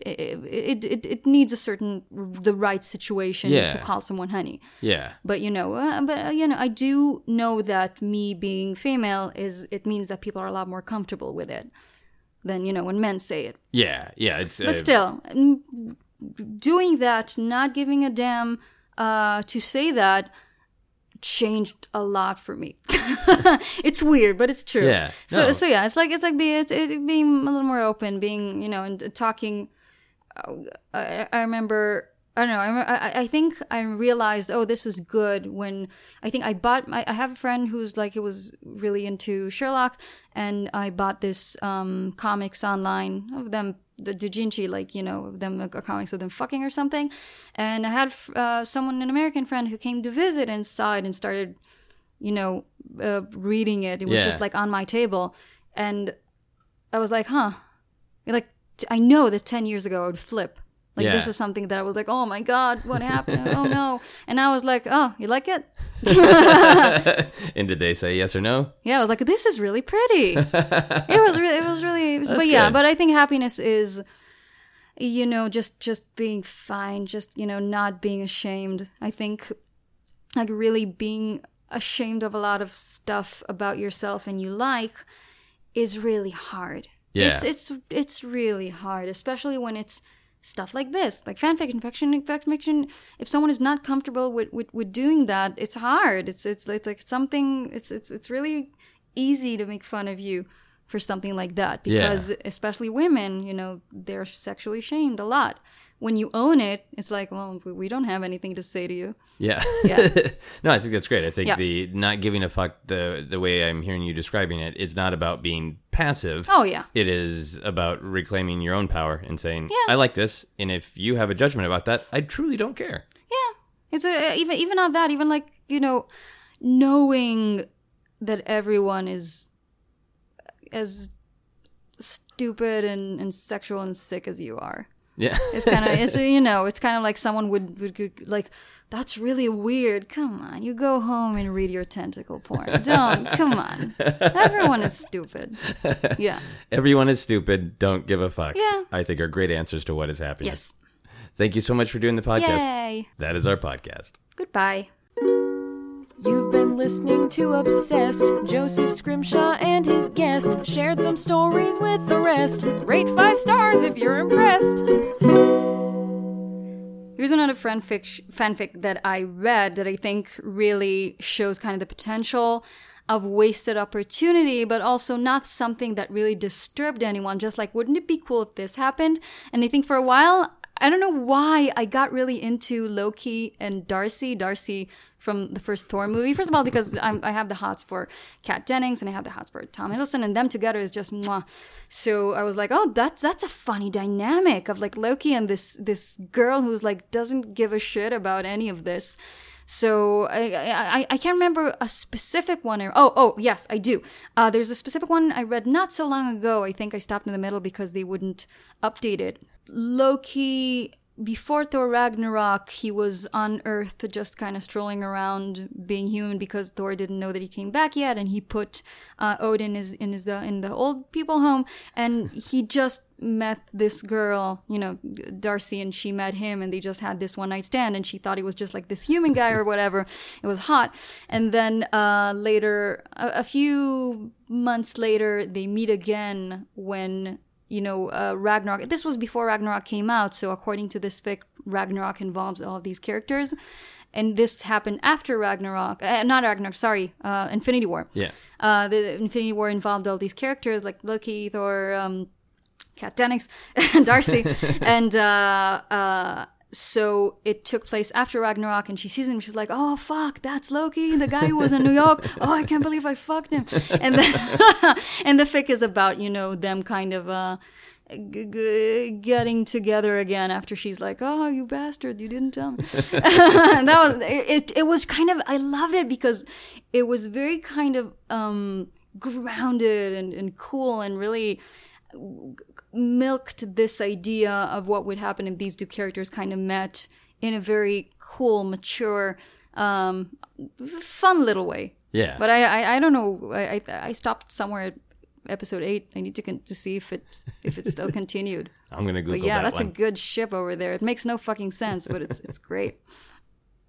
It it, it needs a certain the right situation Yeah. to call someone honey. yeah. But you know, uh, but uh, you know, I do know that me being female is it means that people are a lot more comfortable with it than you know when men say it. Yeah. Yeah. It's. But uh, still, doing that, not giving a damn uh, to say that, changed a lot for me. it's weird, but it's true. Yeah, So no. so yeah, it's like it's like being it's, it's being a little more open, being you know, and talking. uh, I, I remember. I don't know. I, I think I realized, oh, this is good when I think I bought. I, I have a friend who's like, it was really into Sherlock, and I bought this um, comics online of them, the doujinshi, like you know, them like, comics of them fucking or something. And I had uh, someone, an American friend, who came to visit and saw it and started, you know, uh, reading it. It was Yeah. just like on my table, and I was like, huh, like I know that ten years ago I would flip. Like Yeah. this is something that I was like, oh my god, what happened? oh no! And I was like, oh, you like it? and did they say yes or no? Yeah, I was like, this is really pretty. it was really, it was really, it was, but yeah, good. but I think happiness is, you know, just just being fine, just you know, not being ashamed. I think, like really being ashamed of a lot of stuff about yourself and you like, is really hard. Yeah. It's it's it's really hard, especially when it's stuff like this, like fanfiction, fiction, fiction. If someone is not comfortable with, with, with doing that, it's hard. It's it's it's like something. It's it's it's really easy to make fun of you for something like that because especially women, you know, they're sexually shamed a lot. When you own it, it's like, well, we- we don't have anything to say to you. Yeah. Yeah. no, I think that's great. I think Yeah. the not giving a fuck the the way I'm hearing you describing it is not about being passive. Oh yeah, It is about reclaiming your own power and saying, Yeah. "I like this," and if you have a judgment about that, I truly don't care. Yeah, it's a, uh, even even on that, even like you know, knowing that everyone is uh, as stupid and, and sexual and sick as you are. Yeah. It's kind of it's you know it's kind of like someone would, would would like that's really weird. Come on, you go home and read your tentacle porn. Don't come on. Everyone is stupid. Yeah. Everyone is stupid. Don't give a fuck. Yeah. I think are great answers to what is happening. Yes. Thank you so much for doing the podcast. Yay. That is our podcast. Goodbye. You've been listening to Obsessed. Joseph Scrimshaw and his guest shared some stories with the rest. Rate five stars if you're impressed. Here's another fanfic, fanfic that I read that I think really shows kind of the potential of wasted opportunity, but also not something that really disturbed anyone. Just like, wouldn't it be cool if this happened? And I think for a while, I don't know why I got really into Loki and Darcy. Darcy from the first Thor movie. First of all, because I'm, I have the hots for Kat Dennings and I have the hots for Tom Hiddleston, and them together is just mwah. So I was like, oh, that's that's a funny dynamic of like Loki and this this girl who's like doesn't give a shit about any of this. So I, I I can't remember a specific one. Or, oh oh yes I do. Uh, there's a specific one I read not so long ago. I think I stopped in the middle because they wouldn't update it. Loki before Thor Ragnarok, he was on Earth just kind of strolling around being human because Thor didn't know that he came back yet, and he put uh, Odin is in his the in the old people home, and he just met this girl, you know, Darcy, and she met him, and they just had this one night stand, and she thought he was just like this human guy or whatever. It was hot, and then uh, later, a, a few months later, they meet again when you know, uh, Ragnarok. This was before Ragnarok came out, so according to this fic, Ragnarok involves all of these characters, and this happened after Ragnarok. Uh, not Ragnarok, sorry, uh, Infinity War. Yeah. Uh, the Infinity War involved all these characters like Loki, Thor, um, Kat Dennings, and Darcy, and uh, uh, so it took place after Ragnarok, and she sees him. She's like, "Oh fuck, that's Loki, the guy who was in New York. Oh, I can't believe I fucked him." And then, and the fic is about you know them kind of uh, g- g- getting together again after she's like, "Oh, you bastard, you didn't tell me." that was it. It was kind of I loved it because it was very kind of um, grounded and, and cool and really milked this idea of what would happen if these two characters kind of met in a very cool, mature, um, fun little way. Yeah. But I, I, I don't know. I, I, I stopped somewhere at episode eight. I need to con- to see if it if it still continued. I'm gonna Google But yeah, that that's one. a good ship over there. It makes no fucking sense, but it's it's great.